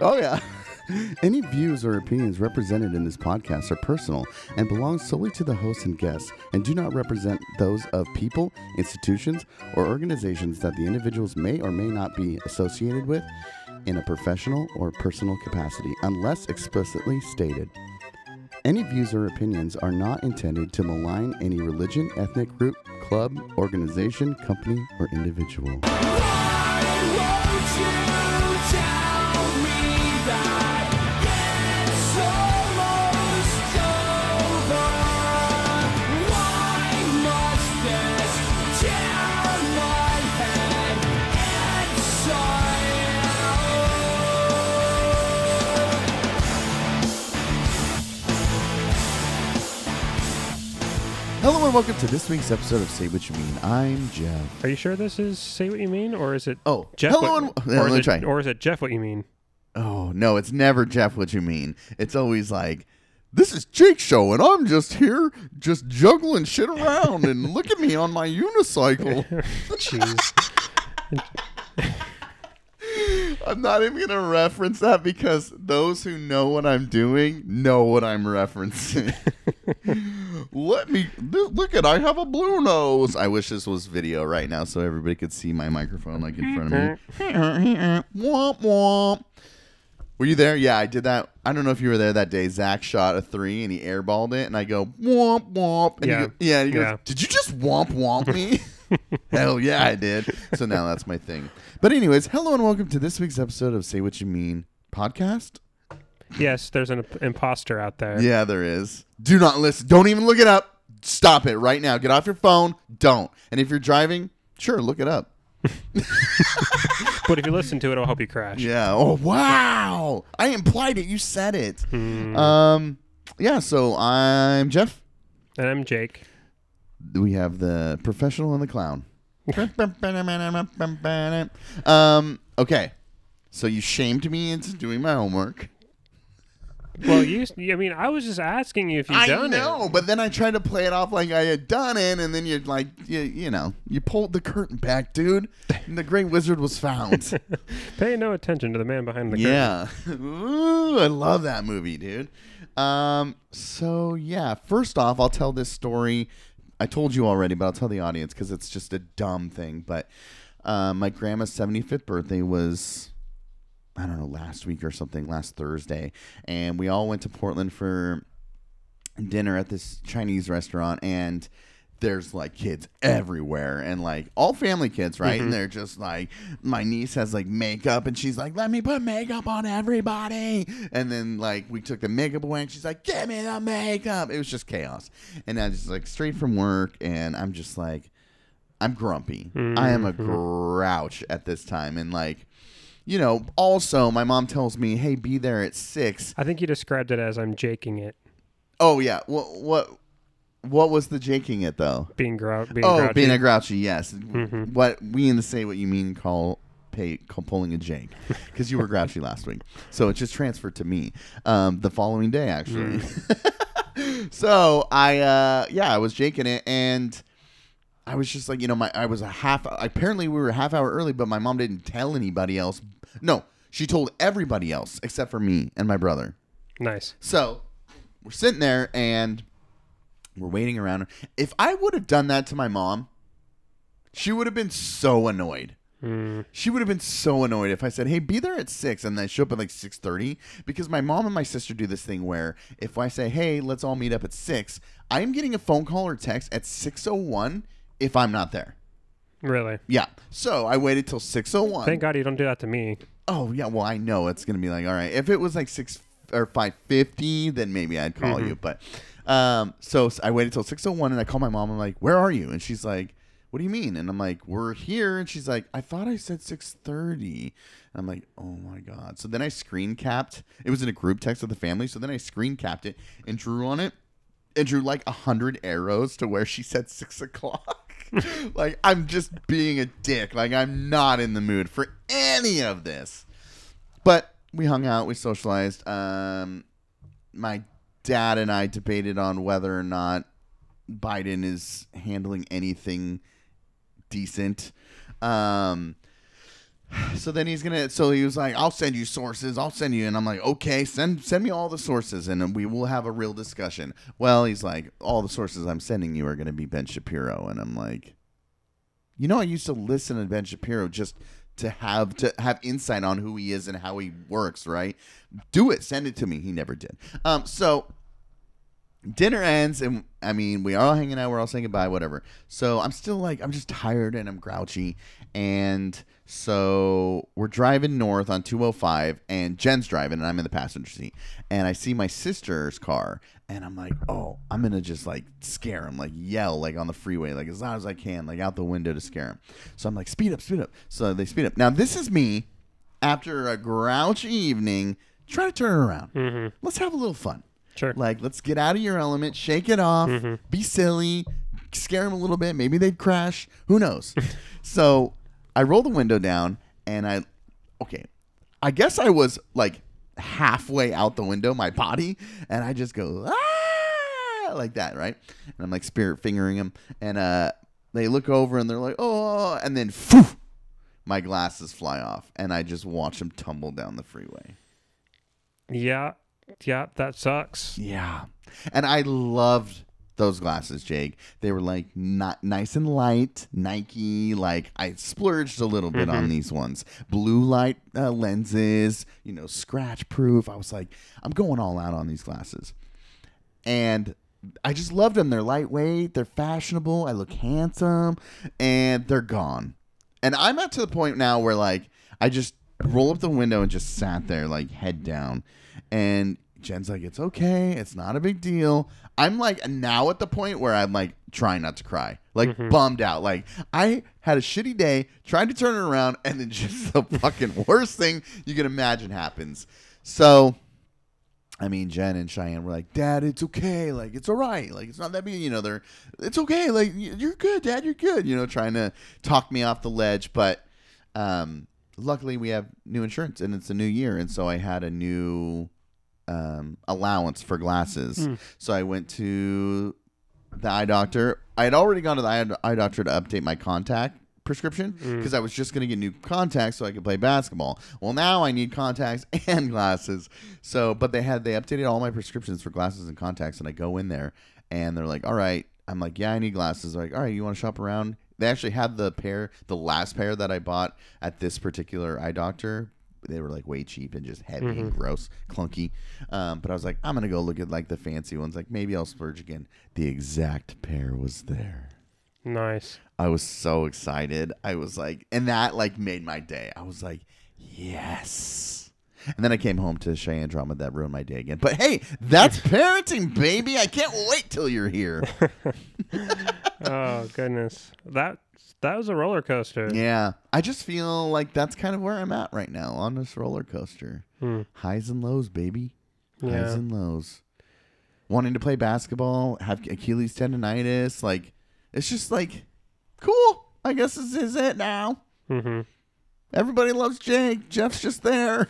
Oh yeah. Any views or opinions represented in this podcast are personal and belong solely to the host and guests and do not represent those of people, institutions, or organizations that the individuals may or may not be associated with in a professional or personal capacity unless explicitly stated. Any views or opinions are not intended to malign any religion, ethnic group, club, organization, company, or individual. And welcome to this week's episode of Say What You Mean. I'm Jeff. Are you sure this is say what you mean, or is it Oh, Jeff? hello what, and yeah, or, let is me it, try. or is it Jeff? What you mean? Oh no, it's never Jeff. What you mean? It's always like, this is Jake's show, and I'm just here, just juggling shit around, and look at me on my unicycle. Jeez. I'm not even gonna reference that because those who know what I'm doing know what I'm referencing. Let me look at. I have a blue nose. I wish this was video right now so everybody could see my microphone like in front of me. womp womp. Were you there? Yeah, I did that. I don't know if you were there that day. Zach shot a three and he airballed it, and I go womp womp. And Yeah. He go, yeah. And he goes, Yeah. "Did you just womp womp me?" Hell yeah, I did. So now that's my thing. But anyways, hello and welcome to this week's episode of Say What You Mean podcast. yes, there's an imposter out there. Yeah, there is. Do not listen. Don't even look it up. Stop it right now. Get off your phone. Don't. And if you're driving, sure, look it up. But if you listen to it, it'll help you crash. Yeah. Oh wow. I implied it. You said it. Hmm. Um. Yeah. So I'm Jeff. And I'm Jake. We have the professional and the clown. um. Okay. So you shamed me into doing my homework. Well, you. I mean, I was just asking you if you've I done know, it. but then I tried to play it off like I had done it, and then you're like, you, you know, you pulled the curtain back, dude. And the Great Wizard was found. Pay no attention to the man behind the curtain. yeah, Ooh, I love that movie, dude. Um, so yeah, first off, I'll tell this story. I told you already, but I'll tell the audience because it's just a dumb thing. But uh, my grandma's 75th birthday was I don't know, last week or something, last Thursday. And we all went to Portland for dinner at this Chinese restaurant and there's like kids everywhere and like all family kids, right? And mm-hmm. they're just like my niece has like makeup and she's like, Let me put makeup on everybody and then like we took the makeup away and she's like, Give me the makeup. It was just chaos. And I just like straight from work and I'm just like I'm grumpy. I am a mm-hmm. grouch at this time and like you know, also my mom tells me, "Hey, be there at 6." I think you described it as I'm jaking it, Oh yeah. What what what was the jaking it though? being grou- being oh, grouchy. being a grouchy, yes. What we in the say what you mean call pay call pulling a Jake because you were grouchy last week, so it just transferred to me um, the following day actually. so I uh, yeah I was jaking it and. I was just like, you know, my I was a half. Apparently, we were a half hour early, but my mom didn't tell anybody else. No, she told everybody else except for me and my brother. nice. So we're sitting there and we're waiting around. If I would have done that to my mom, she would have been so annoyed. Mm, She would have been so annoyed if I said, "Hey, be there at 6 and then show up at like six thirty. Because my mom and my sister do this thing where if I say, "Hey, let's all meet up at 6, I am getting a phone call or text at six oh one if I'm not there. really. Yeah. So I waited till six oh one. Thank God you don't do that to me. Oh yeah, well I know it's gonna be like all right. If it was like six or five fifty, then maybe I'd call you. But um, so I waited till six oh one, and I call my mom. I'm like, "Where are you?" And she's like, "What do you mean?" And I'm like, "We're here." And she's like, "I thought I said 6.30. And I'm like, "Oh my god!" So then I screen capped. It was in a group text of the family. So then I screen capped it and drew on it, and drew like a hundred arrows to where she said six o'clock. like I'm just being a dick. Like I'm not in the mood for any of this. But we hung out, we socialized. Um, my dad and I debated on whether or not Biden is handling anything decent. Um, So then he's gonna. So he was like, "I'll send you sources. I'll send you." And I'm like, "Okay, send send me all the sources, and we will have a real discussion." Well, he's like, "All the sources I'm sending you are gonna be Ben Shapiro," and I'm like, "You know, I used to listen to Ben Shapiro just to have to have insight on who he is and how he works. Right? Do it. Send it to me." He never did. Um. So dinner ends and i mean we are all hanging out we're all saying goodbye whatever. So i'm still like i'm just tired and i'm grouchy. And so we're driving north on 205 and jen's driving and i'm in the passenger seat. And i see my sister's car and i'm like oh i'm gonna just like scare him like yell like on the freeway like as loud as i can like out the window to scare him. So i'm like speed up speed up. So they speed up. Now this is me after a grouchy evening try to turn around. Mm-hmm. let's have a little fun Sure. like, let's get out of your element, shake it off, be silly, scare them a little bit. Maybe they'd crash. Who knows? so I roll the window down and I, okay, I guess I was like halfway out the window, my body, and I just go, ah, like that, right? And I'm like spirit fingering them. And uh, they look over and they're like, oh, and then phew, my glasses fly off and I just watch them tumble down the freeway. Yeah. Yeah. That sucks. Yeah. And I loved those glasses, Jake. They were like not nice and light, Nike. Like I splurged a little bit on these ones. Blue light uh, lenses, you know, scratch proof. I was like, I'm going all out on these glasses. And I just loved them. They're lightweight, they're fashionable, I look handsome, and they're gone. And I'm at to the point now where like I just roll up the window and just sat there like head down. And Jen's like, it's okay, it's not a big deal. I'm like now at the point where I'm like trying not to cry, like bummed out. Like I had a shitty day, tried to turn it around, and then just the fucking worst thing you can imagine happens. So I mean, Jen and Cheyenne were like, "Dad, it's okay. Like, it's all right. Like, it's not that big. You know, they're, it's okay. Like, you're good, Dad. You're good. You know, trying to talk me off the ledge. But, um, luckily we have new insurance and it's a new year, and so I had a new, um, allowance for glasses. So I went to the eye doctor. I had already gone to the eye, eye doctor to update my contact prescription because I was just going to get new contacts so I could play basketball. Well, now I need contacts and glasses. So, but they had they updated all my prescriptions for glasses and contacts, and I go in there and they're like, "All right." I'm like, "Yeah, I need glasses." They're like, "All right, you want to shop around?" They actually had the pair, the last pair that I bought at this particular eye doctor. They were like way cheap and just heavy and gross, clunky. Um, but I was like, I'm gonna go look at like the fancy ones. Like maybe I'll splurge again. The exact pair was there. Nice. I was so excited. I was like, and that like made my day. I was like, yes. And then I came home to Cheyenne drama that ruined my day again. But hey, that's parenting, baby. I can't wait till you're here. Oh goodness. That that was a roller coaster. yeah, I just feel like that's kind of where I'm at right now on this roller coaster. Hmm. Highs and lows, baby. Yeah. Highs and lows. Wanting to play basketball, have Achilles tendonitis, like it's just like cool. I guess this is it now. Mm-hmm. Everybody loves Jake. Jeff's just there.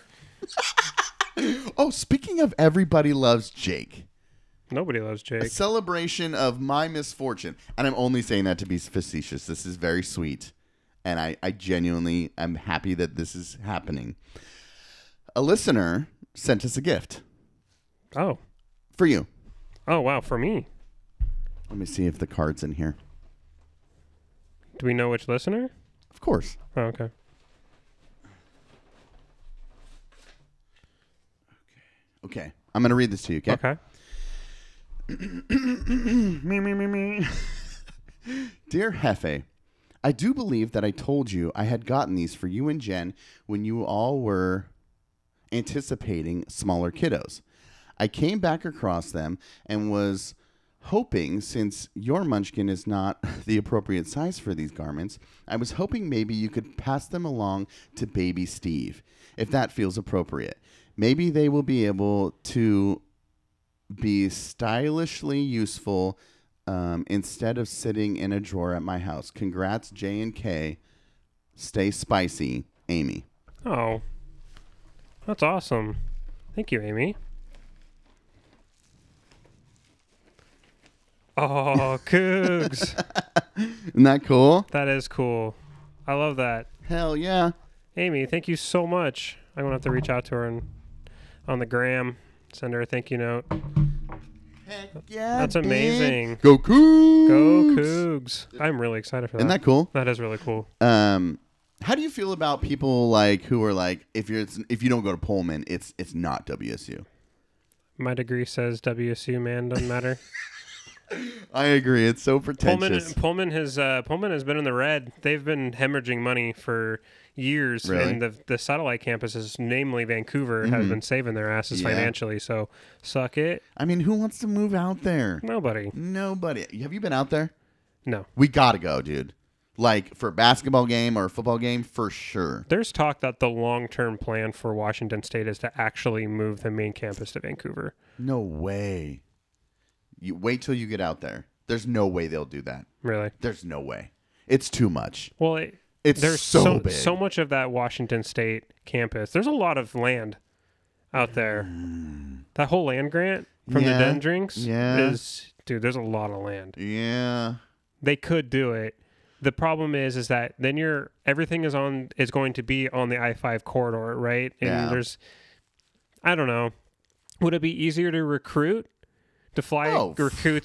oh, speaking of everybody loves Jake, Nobody loves Jake. a celebration of my misfortune. And I'm only saying that to be facetious. This is very sweet. And I, I genuinely am happy that this is happening. A listener sent us a gift Oh. for you. Oh wow, for me. Let me see if the card's in here. Do we know which listener? Of course. Oh, okay. Okay. I'm going to read this to you, okay? Okay. me, me, me, me. Dear Hefe, I do believe that I told you I had gotten these for you and Jen when you all were anticipating smaller kiddos. I came back across them and was hoping, since your munchkin is not the appropriate size for these garments, I was hoping maybe you could pass them along to baby Steve, if that feels appropriate. Maybe they will be able to be stylishly useful um, instead of sitting in a drawer at my house. Congrats, J and K. Stay spicy, Amy. Oh. That's awesome. Thank you, Amy. Oh, Cougs. Isn't that cool? that is cool. I love that. Hell yeah. Amy, thank you so much. I'm gonna have to reach out to her and on the gram, send her a thank you note. Heck yeah, That's dude. amazing. Go Cougs! Go Cougs! I'm really excited for that. Isn't that cool? that is really cool. Um, how do you feel about people like who are like, if you're if you don't go to Pullman, it's it's not WSU. My degree says WSU man doesn't matter. I agree. It's so Pullman pretentious. Pullman has uh, Pullman has been in the red. They've been hemorrhaging money for years, Really? and the the satellite campuses, namely Vancouver, have been saving their asses Mm-hmm. Yeah. financially. So suck it, I mean, who wants to move out there? nobody. Nobody. Have you been out there? No, We gotta go, dude. Like for a basketball game or a football game, for sure. there's talk that the long term plan for Washington State is to actually move the main campus to Vancouver. No way. You wait till you get out there. There's no way they'll do that. Really? There's no way. It's too much. Well, it, It's there's so, so big. so much of that Washington State campus. There's a lot of land out there. Mm. That whole land grant from Yeah. the Den drinks Yeah. is dude. There's a lot of land. yeah. They could do it. The problem is, is that then you're everything is on is going to be on the I five corridor, right? And Yeah. there's, I don't know. Would it be easier to recruit? To fly Oh,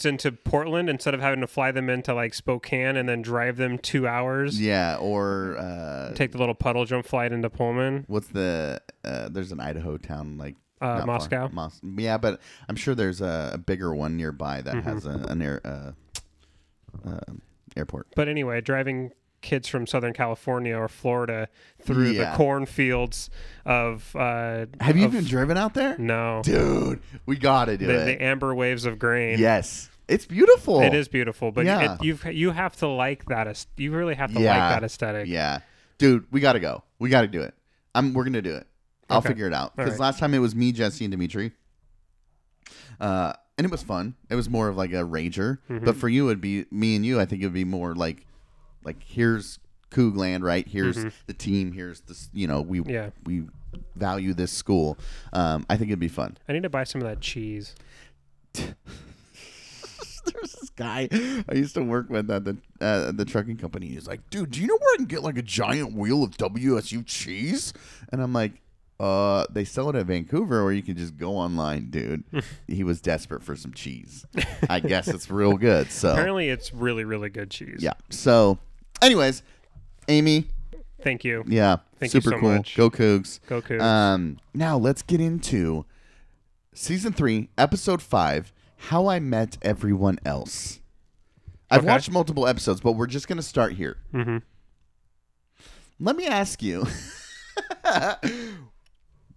into Portland instead of having to fly them into like Spokane and then drive them two hours Yeah. Or uh, take the little puddle jump flight into Pullman, what's the? Uh, there's an Idaho town like uh. Moscow. Mos- yeah, but I'm sure there's a, a bigger one nearby that Mm-hmm. has a, an air uh, uh, airport. But anyway, driving kids from Southern California or Florida through Yeah. the cornfields of uh, Have you of- even driven out there? no Dude, we gotta do the, it. the amber waves of grain. yes, it's beautiful. It is beautiful, but Yeah. you you have to like that. You really have to like that aesthetic. Yeah, dude, we gotta go. We gotta do it. I'm. We're gonna do it. I'll Okay. figure it out. Because right. last time it was me, Jesse, and Dimitri. Uh, and it was fun. It was more of like a rager. Mm-hmm. But for you, it'd be me and you. I think it would be more like, like here's Coogland, right? Here's the team. Here's this. You know, we Mm-hmm. Yeah. we value this school. Um, I think it'd be fun. I need to buy some of that cheese. There's this guy I used to work with at the uh, the trucking company. He's like, dude, do you know where I can get like a giant wheel of WSU cheese? And I'm like, uh, they sell it at Vancouver, or you can just go online, dude. he was desperate for some cheese. I guess it's real good. So Apparently, it's really really good cheese. yeah. So, anyways, Amy, Thank you. yeah, Thank you super so cool. much. Go Cougs. Go Cougs. Um, now let's get into season three, episode five. How I Met Everyone Else. I've Okay. watched multiple episodes, but we're just gonna start here. hmm Let me ask you,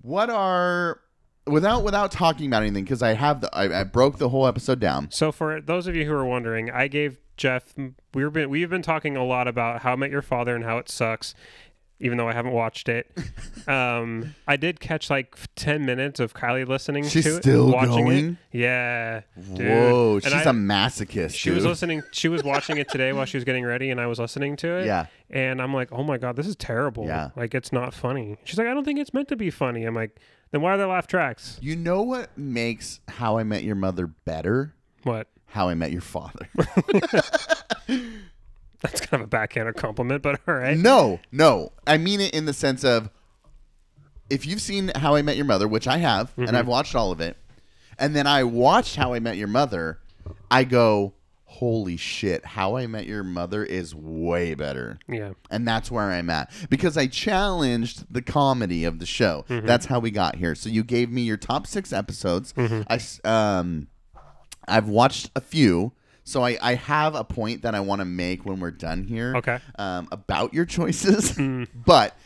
what are without without talking about anything because I have the I, I broke the whole episode down. So for those of you who are wondering, I gave Jeff. We've been we've been talking a lot about How I Met Your Father and how it sucks, even though I haven't watched it. um, I did catch like ten minutes of Kylie listening She's to it, still watching going? it. Yeah, dude. Whoa, And she's I- a masochist. She was listening. She was watching it today while she was getting ready, and I was listening to it. Yeah. And I'm like, oh my god, this is terrible. Yeah. Like it's not funny. She's like, I don't think it's meant to be funny. I'm like, then why are there laugh tracks? You know what makes How I Met Your Mother better? What? How I Met Your Father. That's kind of a backhanded compliment, but all right. No, no. I mean it in the sense of if you've seen How I Met Your Mother, which I have, Mm-hmm. and I've watched all of it, and then I watched How I Met Your Mother, I go, holy shit, How I Met Your Mother is way better. Yeah. And that's where I'm at because I challenged the comedy of the show. Mm-hmm. That's how we got here. So you gave me your top six episodes. I um, I've watched a few, so I, I have a point that I want to make when we're done here. Okay. Um, about your choices, but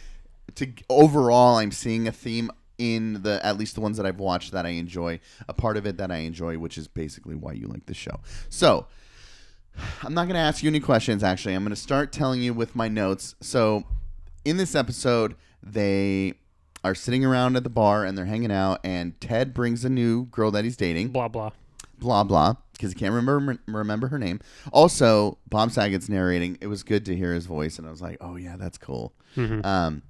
to overall, I'm seeing a theme in the at least the ones that I've watched that I enjoy. A part of it that I enjoy, which is basically why you like the show. So. I'm not going to ask you any questions, actually. I'm going to start telling you with my notes. So, in this episode, they are sitting around at the bar and they're hanging out, and Ted brings a new girl that he's dating, Blah blah. Blah, blah, because he can't remember, remember her name. Also, Bob Saget's narrating. It was good to hear his voice, and I was like, oh, yeah, that's cool. Um,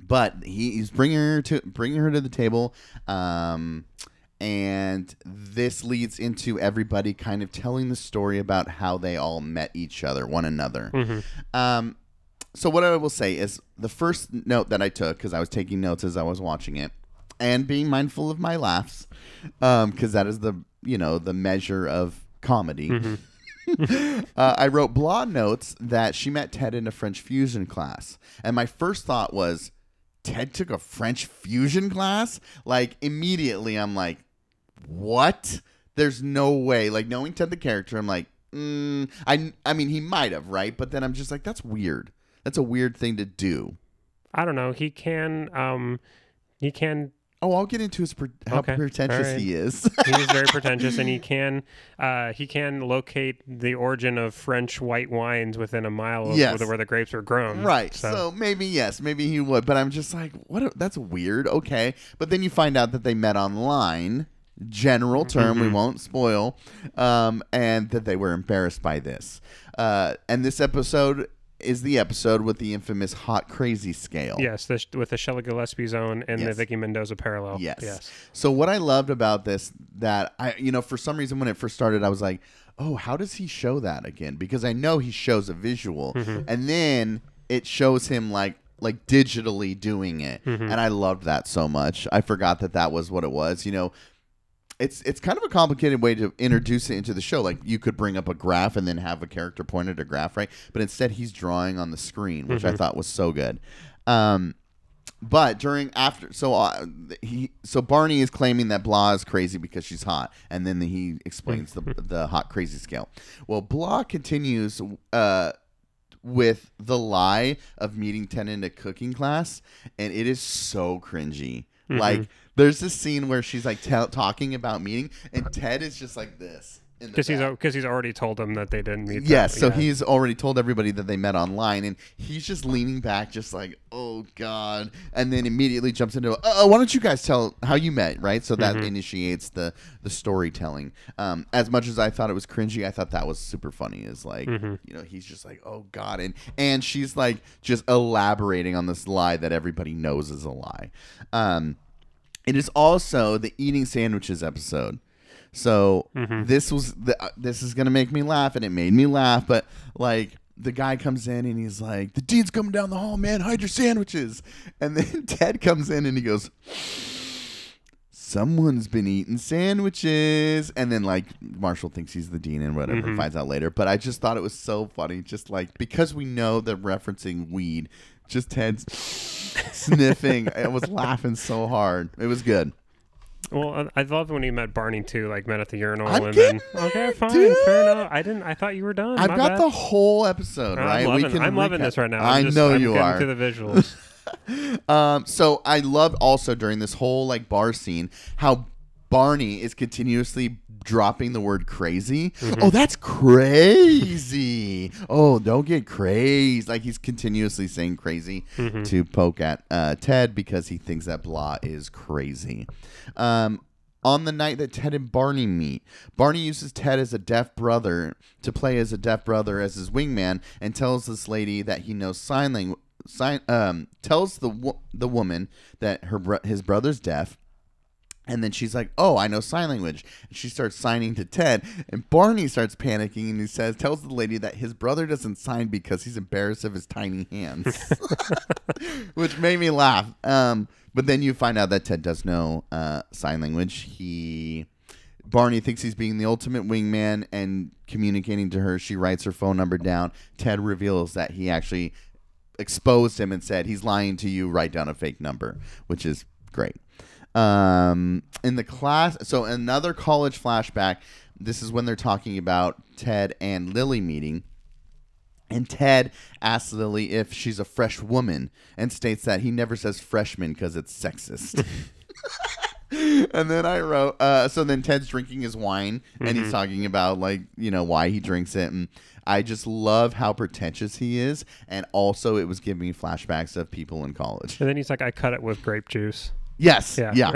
but he, he's bringing her to bringing her to the table um, and this leads into everybody kind of telling the story about how they all met each other one another um, so what I will say is the first note that I took because I was taking notes as I was watching it, and being mindful of my laughs, because that is the you know the measure of comedy. uh, I wrote Blah notes that she met Ted in a French fusion class, and my first thought was, Ted took a French fusion class. Like immediately, I'm like, what? There's no way. Like knowing Ted the character, I'm like, mm, I I mean he might have right, but then I'm just like, that's weird. That's a weird thing to do. I don't know. He can. Um, he can. Oh, I'll get into his pre- how Okay, pretentious right. he is. He is very pretentious, and he can. Uh, he can locate the origin of French white wines within a mile of Yes. where the grapes are grown. Right. So. maybe yes, maybe he would, but I'm just like, what? A, that's weird. Okay, but then you find out that they met online. General term, we won't spoil, um, and that they were embarrassed by this. Uh, and this episode is the episode with the infamous hot crazy scale. Yes, the, with the Shelley Gillespie zone and the Vicky Mendoza parallel. Yes. Yes. So what I loved about this that I you know for some reason when it first started I was like, "Oh, how does he show that again?" Because I know he shows a visual mm-hmm. and then it shows him like like digitally doing it. Mm-hmm. And I loved that so much. I forgot that that was what it was, you know. It's it's kind of a complicated way to introduce it into the show. Like you could bring up a graph and then have a character point at a graph, right? But instead he's drawing on the screen, which I thought was so good. Um but during after so uh, he so Barney is claiming that Blah is crazy because she's hot, and then he explains the the hot crazy scale. Well, Blah continues uh, with the lie of meeting Ted in a cooking class, and it is so cringy. Like there's this scene where she's like tell talking about meeting, and Ted is just like this. Because he's because he's already told them that they didn't meet. Yes, that- so yeah. he's already told everybody that they met online, and he's just leaning back, just like, "Oh God!" And then immediately jumps into, "Uh, why don't you guys tell how you met?" Right, so that initiates the the storytelling. Um, as much as I thought it was cringy, I thought that was super funny. Is like, you know, he's just like, "Oh God," and and she's like just elaborating on this lie that everybody knows is a lie. Um, it is also the eating sandwiches episode. So this was the uh, this is gonna make me laugh, and it made me laugh. But like the guy comes in and he's like, "The dean's coming down the hall, man. Hide your sandwiches." And then Ted comes in and he goes, "Someone's been eating sandwiches." And then like Marshall thinks he's the dean and whatever, finds out later. But I just thought it was so funny, just like because we know they're referencing weed. Just Ted's sniffing. I was laughing so hard. It was good. Well, I I love when he met Barney too, like met at the urinal I'm and then okay, fine, dude. fair enough. I didn't. I thought you were done. I've My got bad. the whole episode, I'm right? Loving, I'm loving this right now. I I'm just, know I'm you are. To the visuals. Um, so I loved also during this whole like bar scene how Barney is continuously dropping the word crazy. Mm-hmm. Oh, that's crazy. oh, don't get crazy. Like he's continuously saying crazy Mm-hmm. to poke at uh, Ted because he thinks that blah is crazy. Um, on the night that Ted and Barney meet, Barney uses Ted as a deaf brother to play as a deaf brother as his wingman and tells this lady that he knows sign language. Sign, um, tells the wo- the woman that her bro- his brother's deaf, and then she's like, "Oh, I know sign language." And she starts signing to Ted, and Barney starts panicking, and he says, tells the lady that his brother doesn't sign because he's embarrassed of his tiny hands, which made me laugh. Um, but then you find out that Ted does know uh, sign language. He Barney thinks he's being the ultimate wingman and communicating to her. She writes her phone number down. Ted reveals that he actually exposed him and said he's lying to you. Write down a fake number, which is great. Um, in the class, so another college flashback. This is when they're talking about Ted and Lily meeting. And Ted asks Lily if she's a fresh woman and states that he never says freshman because it's sexist. and then I wrote, uh, so then Ted's drinking his wine and he's talking about like, you know, why he drinks it. And I just love how pretentious he is. And also, it was giving me flashbacks of people in college. and then he's like, I cut it with grape juice. Yes. Yeah. Yeah.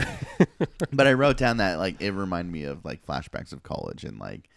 but I wrote down that like it reminded me of like flashbacks of college and like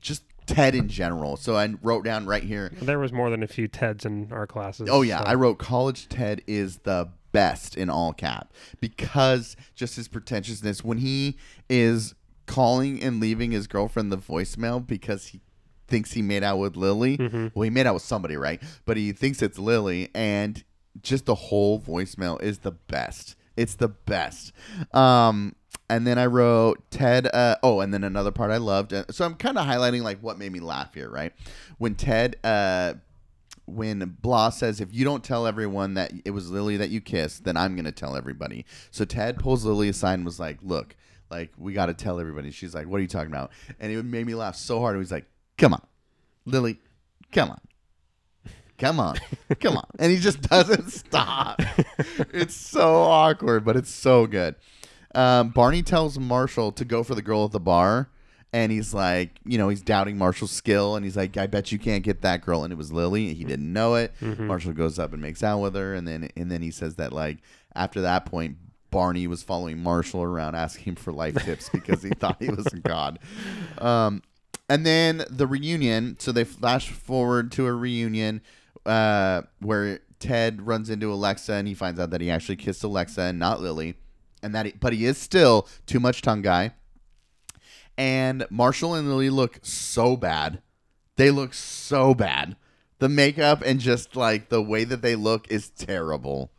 just Ted in general. So I wrote down right here. There was more than a few Teds in our classes. Oh yeah, so- I wrote college Ted is the best in all cap because just his pretentiousness when he is calling and leaving his girlfriend the voicemail because he thinks he made out with Lily. Mm-hmm. Well, he made out with somebody, right? But he thinks it's Lily, and just the whole voicemail is the best. It's the best. Um, and then I wrote Ted. Uh, oh, and then another part I loved. Uh, So I'm kind of highlighting like what made me laugh here, right? When Ted, uh, when Blah says, "If you don't tell everyone that it was Lily that you kissed, then I'm gonna tell everybody." So Ted pulls Lily aside and was like, "Look, like we got to tell everybody." She's like, "What are you talking about?" And it made me laugh so hard. He was like, "Come on, Lily, come on." Come on, come on, and he just doesn't stop. It's so awkward, but it's so good. Um, Barney tells Marshall to go for the girl at the bar, and he's like, you know, he's doubting Marshall's skill, and he's like, I bet you can't get that girl, and it was Lily. He didn't know it. Marshall goes up and makes out with her, and then and then he says that like after that point, Barney was following Marshall around asking him for life tips because he thought he was a god. Um, and then the reunion. So they flash forward to a reunion uh, where Ted runs into Alexa and he finds out that he actually kissed Alexa and not Lily, and that he, but he is still too much tongue guy. And Marshall and Lily look so bad. They look so bad. The makeup and just like the way that they look is terrible.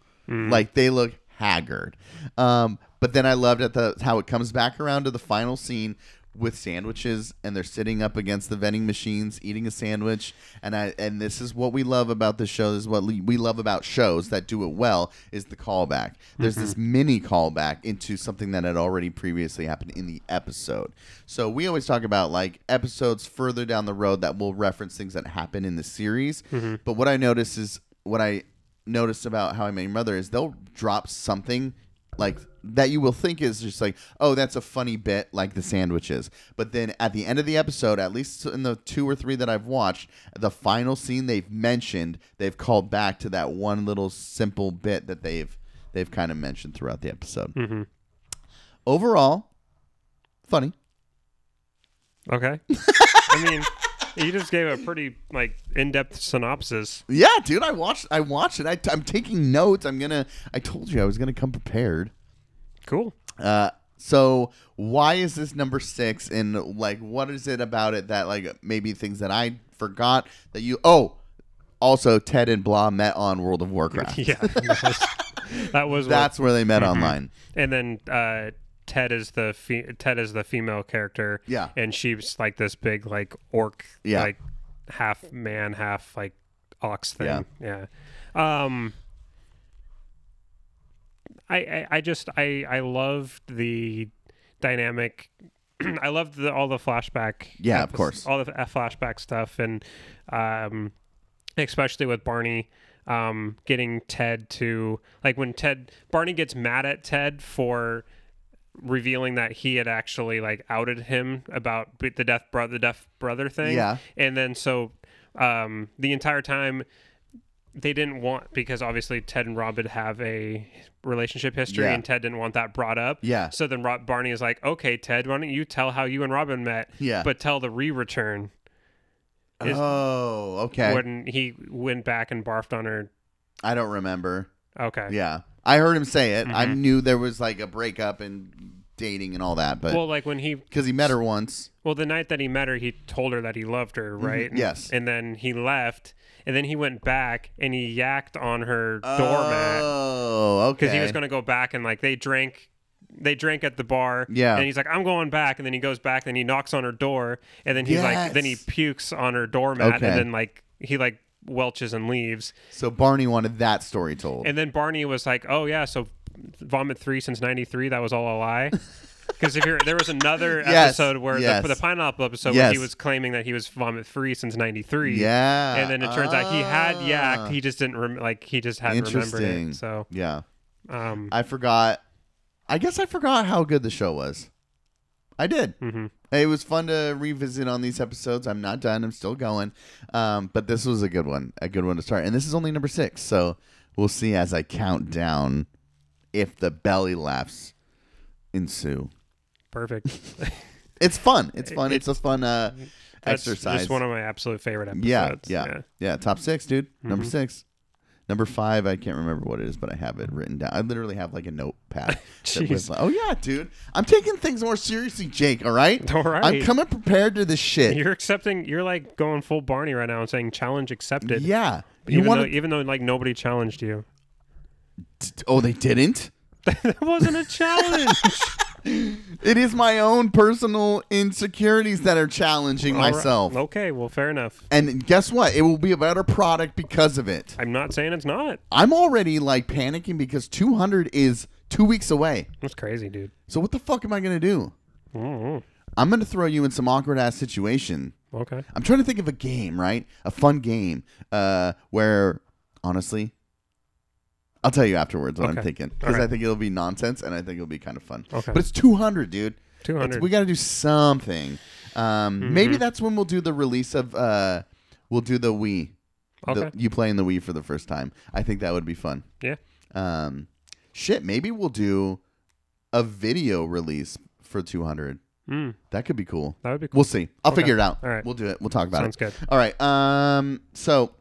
Like they look haggard. Um, but then I loved at the how it comes back around to the final scene with sandwiches and they're sitting up against the vending machines eating a sandwich. And I and this is what we love about the show. This is what we we love about shows that do it well is the callback. There's this mm-hmm. mini callback into something that had already previously happened in the episode. So we always talk about like episodes further down the road that will reference things that happen in the series. Mm-hmm. But what I notice is what I noticed about How I Met Your Mother is they'll drop something like that you will think is just like, oh, that's a funny bit, like the sandwiches. But then at the end of the episode, at least in the two or three that I've watched, the final scene they've mentioned, they've called back to that one little simple bit that they've they've kind of mentioned throughout the episode. Mhm. Overall, funny. Okay. I mean, you just gave a pretty like in-depth synopsis. Yeah, dude, I watched. I watched it. I, I'm taking notes. I'm gonna. I told you I was gonna come prepared. Cool. Uh, so why is this number six? And like, what is it about it that like maybe things that I forgot that you? Oh, also Ted and Blah met on World of Warcraft. Yeah. That was, that was what- That's where they met online. and then uh, Ted is the fe- Ted is the female character. Yeah. And she's like this big like orc. Yeah. Like half man, half like ox thing. Yeah. Um. I, I, I just I I loved the dynamic. I loved the, all the flashback. Yeah, of course. All the flashback stuff, and um, especially with Barney um, getting Ted to like when Ted Barney gets mad at Ted for revealing that he had actually like outed him about the death brother the deaf brother thing. Yeah. and then so um, the entire time they didn't want because obviously Ted and Robin have a relationship history, Yeah. and Ted didn't want that brought up. Yeah. So then Rob, Barney is like, "Okay, Ted, why don't you tell how you and Robin met? Yeah. but tell the re-return." Is- oh, okay. when he went back and barfed on her. I don't remember. Okay. Yeah, I heard him say it. I Mhm. knew there was like a breakup and dating and all that, but Well, like when he, because he met her once. well, the night that he met her, he told her that he loved her, right? Mm-hmm. Yes. And then he left, and then he went back and he yacked on her doormat Oh, okay. because he was going to go back and like they drank. They drank at the bar, Yeah. And he's like, "I'm going back," and then he goes back, and he knocks on her door, and then he's like, then he pukes on her doormat, Okay. and then like he like welches and leaves, So Barney wanted that story told. And then Barney was like, "Oh yeah, so Vomit Free since '93, that was all a lie." Because if you're, there was another Yes, episode where yes. the, the pineapple episode where he Yes. was claiming that he was vomit free since '93. yeah, And then it turns out he had Ah. yak. He just didn't rem- like he just hadn't remembered Interesting. it. So yeah. um, I forgot. I guess I forgot how good the show was. I did. mhm. It was fun to revisit on these episodes. I'm not done. I'm still going. Um, but this was a good one, a good one to start. And this is only number six, so we'll see as I count down if the belly laughs ensue. perfect. It's fun. It's fun. It- it's a fun uh, That's exercise. just one of my absolute favorite episodes. yeah, yeah, yeah, Top six, dude. Number Mhm. six. Number five, I can't remember what it is, but I have it written down. I literally have like a notepad. that was Jeez. like, oh yeah, dude, I'm taking things more seriously, Jake. All right, All right. I'm coming prepared to this shit. You're accepting. You're like going full Barney right now and saying challenge accepted. yeah, you Even want though, even though like nobody challenged you. Oh, they didn't. that wasn't a challenge. It is my own personal insecurities that are challenging All right. myself. Okay, well, fair enough. And guess what? It will be a better product because of it. I'm not saying it's not. I'm already like panicking because 200 is two weeks away. That's crazy, dude. So what the fuck am I gonna do? mm I'm gonna throw you in some awkward ass situation. Okay. I'm trying to think of a game, right? A fun game, uh, where honestly, I'll tell you afterwards what I'm Okay. thinking because. I think it'll be nonsense and I think it'll be kind of fun. Okay. But it's 200, dude. It's- 200. we got to do something. Um, Mm-hmm. Maybe that's when we'll do the release of. Uh, we'll do the Wii. The- Okay. you playing the Wii for the first time. I think that would be fun. Yeah. Um, shit. Maybe we'll do a video release for 200. Mm, That could be cool. that would be cool. We'll see. I'll figure it out. All right. We'll do it. We'll talk about Sounds it. good. All right. Um. So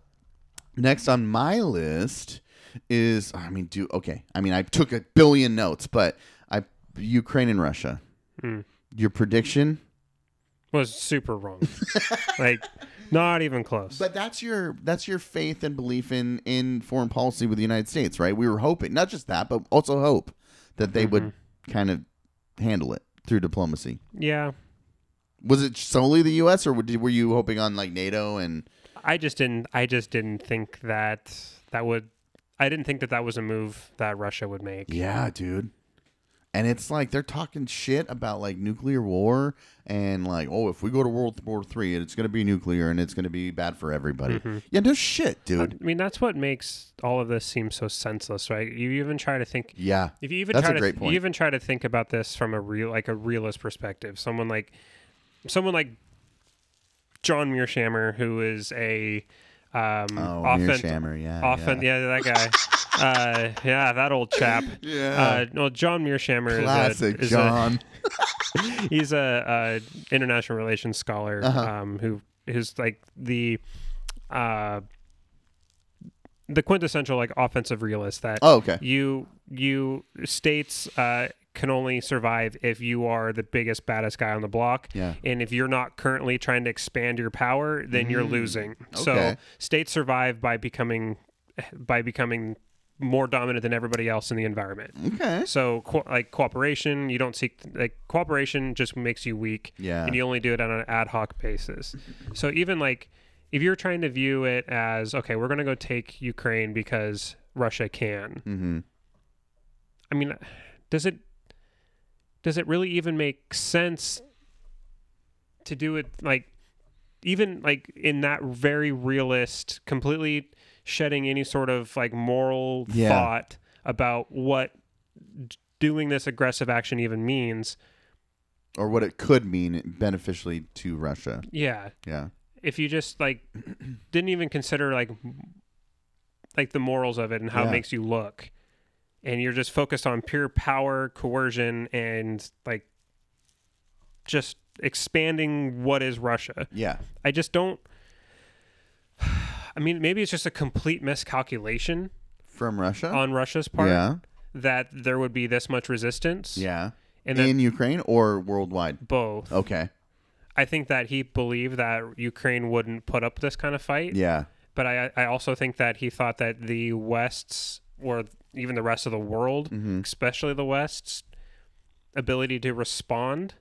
next on my list is I mean, do okay. I mean, I took a billion notes, but I Ukraine and Russia. Mm. Your prediction? Was super wrong. like, not even close. But that's your that's your faith and belief in in foreign policy with the United States, right? We were hoping not just that, but also hope that they would Mm-hmm. kind of handle it through diplomacy. yeah, Was it solely the U.S. or were were you hoping on like NATO and? I just didn't. I just didn't think that that would. I didn't think that that was a move that Russia would make. Yeah, dude. And it's like they're talking shit about like nuclear war and like, oh, if we go to World War Three, it's gonna be nuclear and it's gonna be bad for everybody. Mm-hmm. Yeah, no shit, dude. I mean, that's what makes all of this seem so senseless, right? You even try to think. Yeah, If you even That's try a to, great point. you even try to think about this from a real, like a realist perspective. Someone like, someone like John Mearsheimer, who is a um, Oh, Mearsheimer, yeah, often, yeah. that guy. uh, yeah, that old chap. Yeah. Uh, no, John Mearsheimer classic is a, is John. A, he's a, a international relations scholar Uh-huh. um, who's like the uh, the quintessential like offensive realist that oh, okay. you you states uh, can only survive if you are the biggest baddest guy on the block Yeah. and if you're not currently trying to expand your power then you're losing okay. so Mm. States survive by becoming by becoming more dominant than everybody else in the environment Okay. so co- like cooperation you don't seek like cooperation just makes you weak Yeah. and you only do it on an ad hoc basis so even like if you're trying to view it as okay we're going to go take ukraine because russia can Mm-hmm. I mean, does it does it really even make sense to do it like even like in that very realist, completely shedding any sort of like moral Yeah. thought about what doing this aggressive action even means? Or what it could mean beneficially to Russia. Yeah, Yeah. if you just like didn't even consider like like the morals of it and how Yeah. it makes you look and you're just focused on pure power coercion and like just expanding what is russia Yeah. i just don't i mean maybe it's just a complete miscalculation From Russia. on russia's part yeah. that there would be this much resistance Yeah. and In Ukraine or worldwide? both Okay. i think that he believed that ukraine wouldn't put up this kind of fight Yeah. but I, I also think that he thought that the West's or even the rest of the world, Mm-hmm. especially the West's ability to respond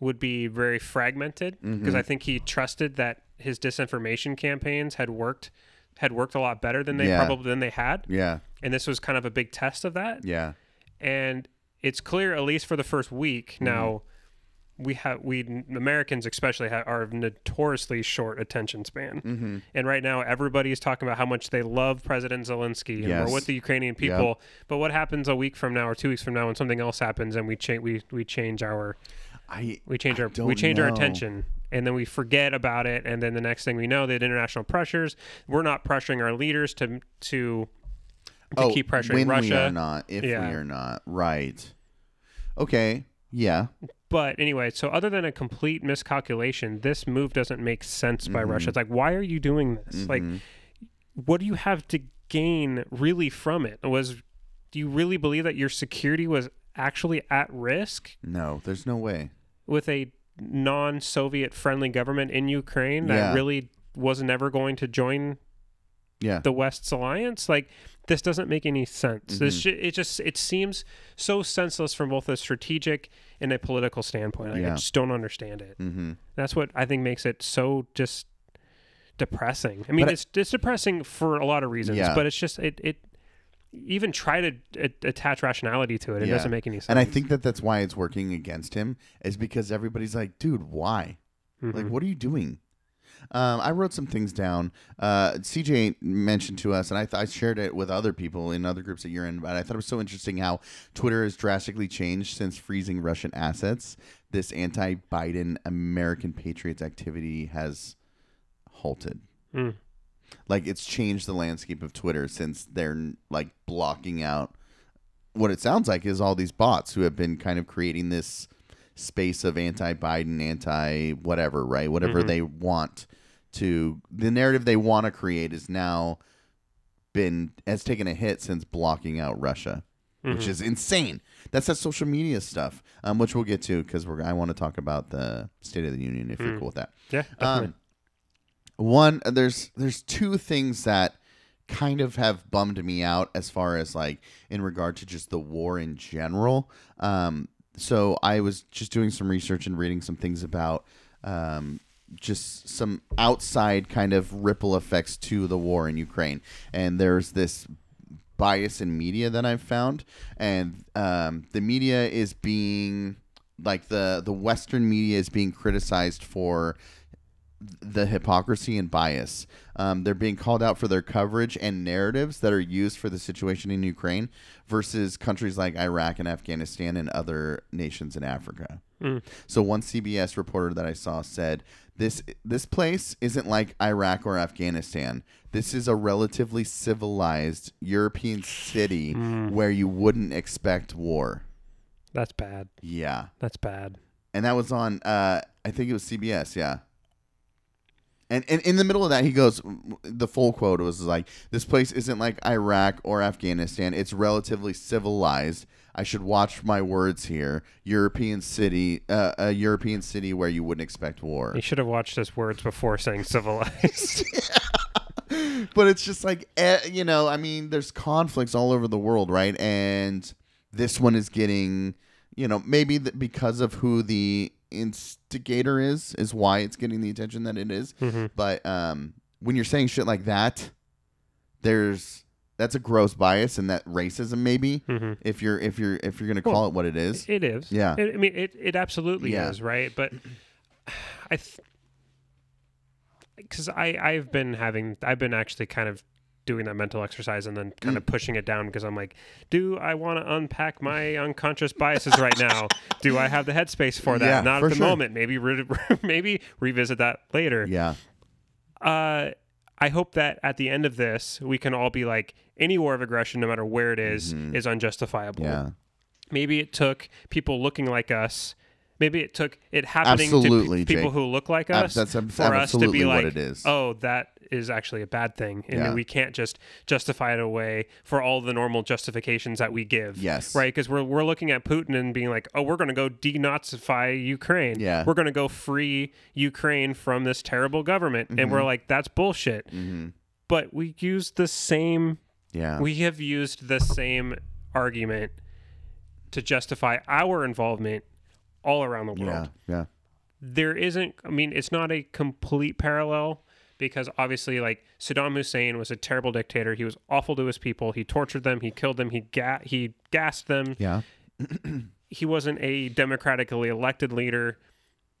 would be very fragmented because Mm-hmm. I think he trusted that his disinformation campaigns had worked had worked a lot better than they Yeah. probably than they had Yeah. and this was kind of a big test of that Yeah. and it's clear at least for the first week Mm-hmm. now we have we Americans especially ha- are notoriously short attention span, Mm-hmm. and right now everybody's talking about how much they love President Zelensky Yes. we're with the Ukrainian people. But what happens a week from now or two weeks from now when something else happens and we change we we change our I we change I our we change our attention and then we forget about it and then the next thing we know the international pressures we're not pressuring our leaders to to to keep pressuring Oh, when Russia. we are not, if Yeah. we are not, right? Okay, yeah, But anyway, so other than a complete miscalculation, this move doesn't make sense by Mm-hmm. Russia. It's like, why are you doing this? Like, what do you have to gain really from it? Was do you really believe that your security was actually at risk No, there's no way. with a non-Soviet friendly government in Ukraine that Yeah. really was never going to join Yeah. the West's alliance? Like this doesn't make any sense. This Mhm. ju- it just it seems so senseless from both a strategic and a political standpoint. Like, I just don't understand it. mm-hmm. That's what I think makes it so just depressing. I mean, But I- it's it's depressing for a lot of reasons, Yeah. but it's just it it even try to a- attach rationality to it. It Yeah. doesn't make any sense. And I think that that's why it's working against him is because everybody's like, dude, why? Like, Mhm. what are you doing? Um, I wrote some things down. Uh, CJ mentioned to us, and I, th- I shared it with other people in other groups that you're in. But I thought it was so interesting how Twitter has drastically changed since freezing Russian assets. This anti-Biden American Patriots activity has halted. Mm. Like it's changed the landscape of Twitter since they're like blocking out what it sounds like is all these bots who have been kind of creating this space of anti-Biden, anti whatever, right? Whatever Mhm. they want to the narrative they want to create is now been has taken a hit since blocking out Russia, which Mhm. is insane. That's that social media stuff, um, which we'll get to because we're I want to talk about the State of the Union if you're Mm. cool with that. yeah, definitely. Um, one, there's there's two things that kind of have bummed me out as far as like in regard to just the war in general. Um, so I was just doing some research and reading some things about um, just some outside kind of ripple effects to the war in Ukraine, and there's this bias in media that I've found, and um, the media is being like the the Western media is being criticized for the hypocrisy and bias. Um, they're being called out for their coverage and narratives that are used for the situation in Ukraine versus countries like Iraq and Afghanistan and other nations in Africa. Mm. So one CBS reporter that I saw said this this place isn't like Iraq or Afghanistan. This is a relatively civilized European city Mm. where you wouldn't expect war. That's bad. Yeah. That's bad. And that was on uh I think it was CBS, yeah. And, and in the middle of that, he goes, the full quote was like, This place isn't like Iraq or Afghanistan. It's relatively civilized. I should watch my words here. European city, uh, a European city where you wouldn't expect war. You should have watched his words before saying civilized. but it's just like, eh, you know, I mean, there's conflicts all over the world, right? And this one is getting, you know, maybe because of who the instigator is, is why it's getting the attention that it is. Mhm. But um, when you're saying shit like that, there's that's a gross bias and that racism maybe. Mhm. If you're if you're if you're gonna call Well, it what it is, It is. Yeah. I mean, it, it absolutely Yeah. is, right? But I, th- because I I've been having I've been actually kind of doing that mental exercise and then kind of Mm. pushing it down because I'm like, do I want to unpack my unconscious biases right now? Do I have the headspace for that? Yeah, Not for at the sure. moment. Maybe re- maybe revisit that later. yeah, uh, I hope that at the end of this, we can all be like, any war of aggression, no matter where it is, Mhm. is unjustifiable. yeah, Maybe it took people looking like us. Maybe it took it happening Absolutely, to pe- people Jake. who look like Ab- us that's ab- for us to be what like, it is. oh, that is actually a bad thing, and Yeah. we can't just justify it away for all the normal justifications that we give. Yes. right. Because we're we're looking at Putin and being like, oh, we're going to go denazify Ukraine. Yeah. we're going to go free Ukraine from this terrible government, and Mm-hmm. we're like, that's bullshit. hmm But we use the same. yeah, We have used the same argument to justify our involvement all around the world yeah, yeah, there isn't i mean it's not a complete parallel because obviously like saddam hussein was a terrible dictator. He was awful to his people. He tortured them. He killed them. He ga- he gassed them. Yeah, he wasn't a democratically elected leader.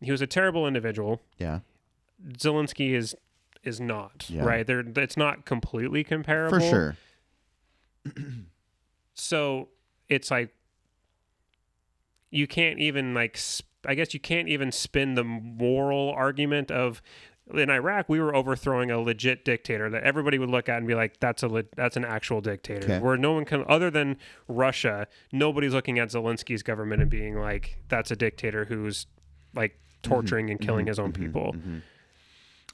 He was a terrible individual. Yeah, zelensky is is not Yeah. right? There it's not completely comparable. For sure. so it's like you can't even like sp- i guess you can't even spin the moral argument of in iraq we were overthrowing a legit dictator that everybody would look at and be like that's a le- that's an actual dictator Okay. where no one can other than russia nobody's looking at zelensky's government and being like that's a dictator who's like mm-hmm. torturing and killing mm-hmm. his own mm-hmm. people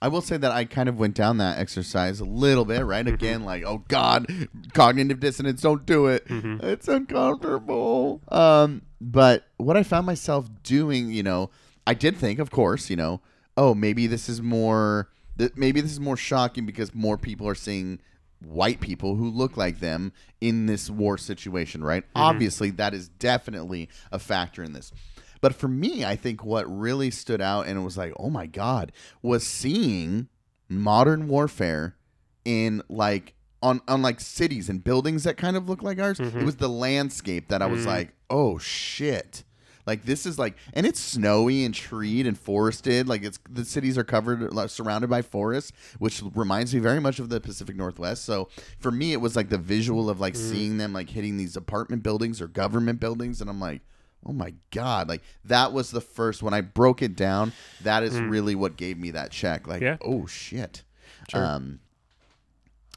I will say that I kind of went down that exercise a little bit, right? Again, like, oh God, cognitive dissonance, don't do it. It's uncomfortable. Um, but what I found myself doing, you know, I did think, of course, you know, oh, maybe this is more, maybe this is more shocking because more people are seeing white people who look like them in this war situation, right? Mm-hmm. Obviously, that is definitely a factor in this. But for me, I think what really stood out and it was like, oh my God, was seeing modern warfare in like on, on like cities and buildings that kind of look like ours. It mm-hmm. was the landscape that I was mm-hmm. like, oh shit. Like this is like, and it's snowy and treed and forested. Like it's the cities are covered, like, surrounded by forests, which reminds me very much of the Pacific Northwest. So for me, it was like the visual of like seeing them like hitting these apartment buildings or government buildings, and I'm like, oh my god, like that was the first when I broke it down. That is really what gave me that check. Like, Yeah. oh shit. Sure. Um,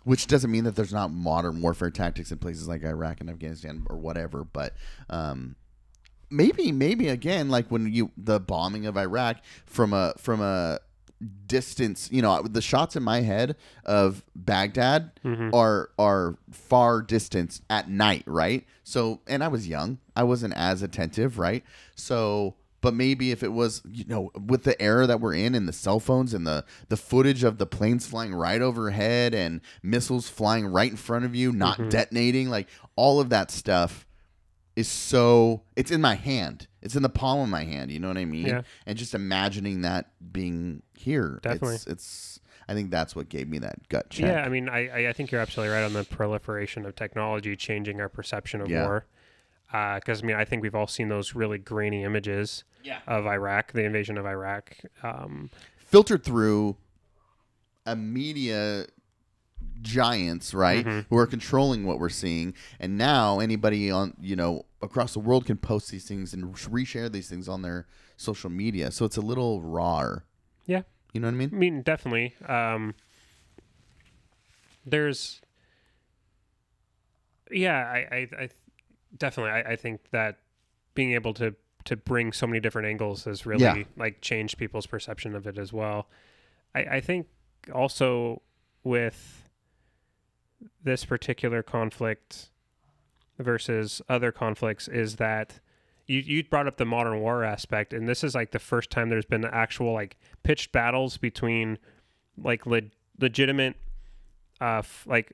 which doesn't mean that there's not modern warfare tactics in places like Iraq and Afghanistan or whatever, but um, maybe maybe again like when you the bombing of Iraq from a from a distance you know the shots in my head of Baghdad mm-hmm. are are far distance at night right? So and I was young. I wasn't as attentive right? So but maybe if it was you know with the era that we're in and the cell phones and the the footage of the planes flying right overhead and missiles flying right in front of you not mm-hmm. detonating like all of that stuff is so it's in my hand it's in the palm of my hand you know what i mean Yeah. and just imagining that being here Definitely. it's, it's i think that's what gave me that gut check Yeah, I mean, I, I- think you're absolutely right on the proliferation of technology changing our perception of Yeah. war. Because I mean, I think we've all seen those really grainy images Yeah. of Iraq, the invasion of Iraq. Um, filtered through a media giants right Mm-hmm. who are controlling what we're seeing and now anybody on you know across the world can post these things and reshare these things on their social media so it's a little raw yeah, you know what i mean I mean, definitely. Um, there's, yeah, I, I, I definitely, I, I think that being able to to bring so many different angles has really Yeah. like changed people's perception of it as well. I, I think also with this particular conflict versus other conflicts is that you you brought up the modern war aspect, and this is like the first time there's been actual like pitched battles between like le- legitimate, uh, f- like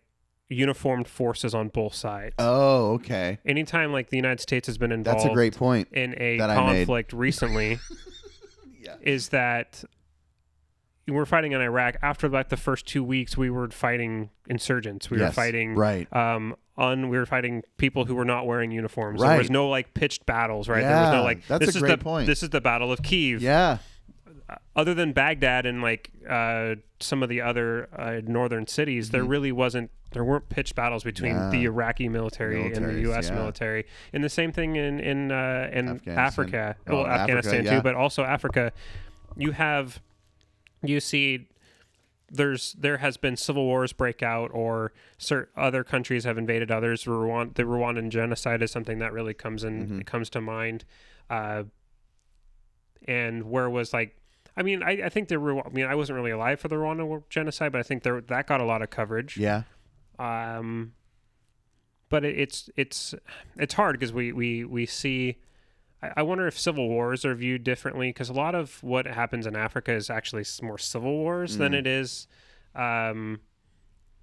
uniformed forces on both sides. oh okay Anytime like the United States has been involved that's a great point in a that I made. conflict recently, Yeah. is that we're fighting in Iraq. After like the first two weeks, we were fighting insurgents. We were fighting right um un we were fighting people who were not wearing uniforms. Right. There was no like pitched battles, right? Yeah, there was no like that's a this is great the point. this is the Battle of Kiev. yeah Other than Baghdad and like uh, some of the other uh, northern cities, there really wasn't there weren't pitched battles between Mm-hmm. Yeah. the Iraqi military and the U.S. yeah. military, and the same thing in in uh, in Afghanistan. Africa, Oh, well, Africa, Afghanistan yeah. too, but also Africa. You have you see there's there has been civil wars break out or cert, other countries have invaded others. Rwanda, the Rwandan genocide is something that really comes in Mm-hmm. comes to mind. Uh, and where was like I mean I, I think there were I mean I wasn't really alive for the Rwanda war- genocide but I think there that got a lot of coverage. Yeah. Um but it, it's it's it's hard because we we we see I, wonder if civil wars are viewed differently because a lot of what happens in Africa is actually more civil wars than it is um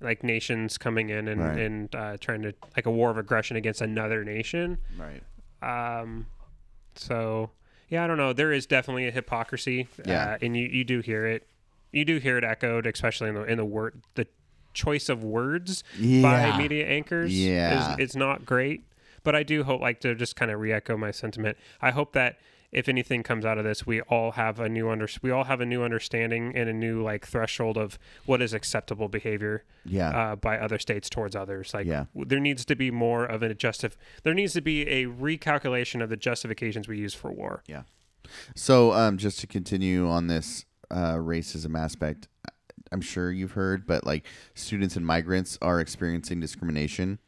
like nations coming in and Right. and uh, trying to like a war of aggression against another nation right um so yeah I don't know there is definitely a hypocrisy Yeah. uh, and you you do hear it you do hear it echoed especially in the in the word the choice of words Yeah. by media anchors Yeah. is, is not great. But I do hope, like, to just kind of re-echo my sentiment. I hope that if anything comes out of this, we all have a new under we all have a new understanding and a new like threshold of what is acceptable behavior yeah uh, by other states towards others. Like, Yeah. there needs to be more of an justif. There needs to be a recalculation of the justifications we use for war. Yeah. So, um, just to continue on this uh, racism aspect, I'm sure you've heard, but like students and migrants are experiencing discrimination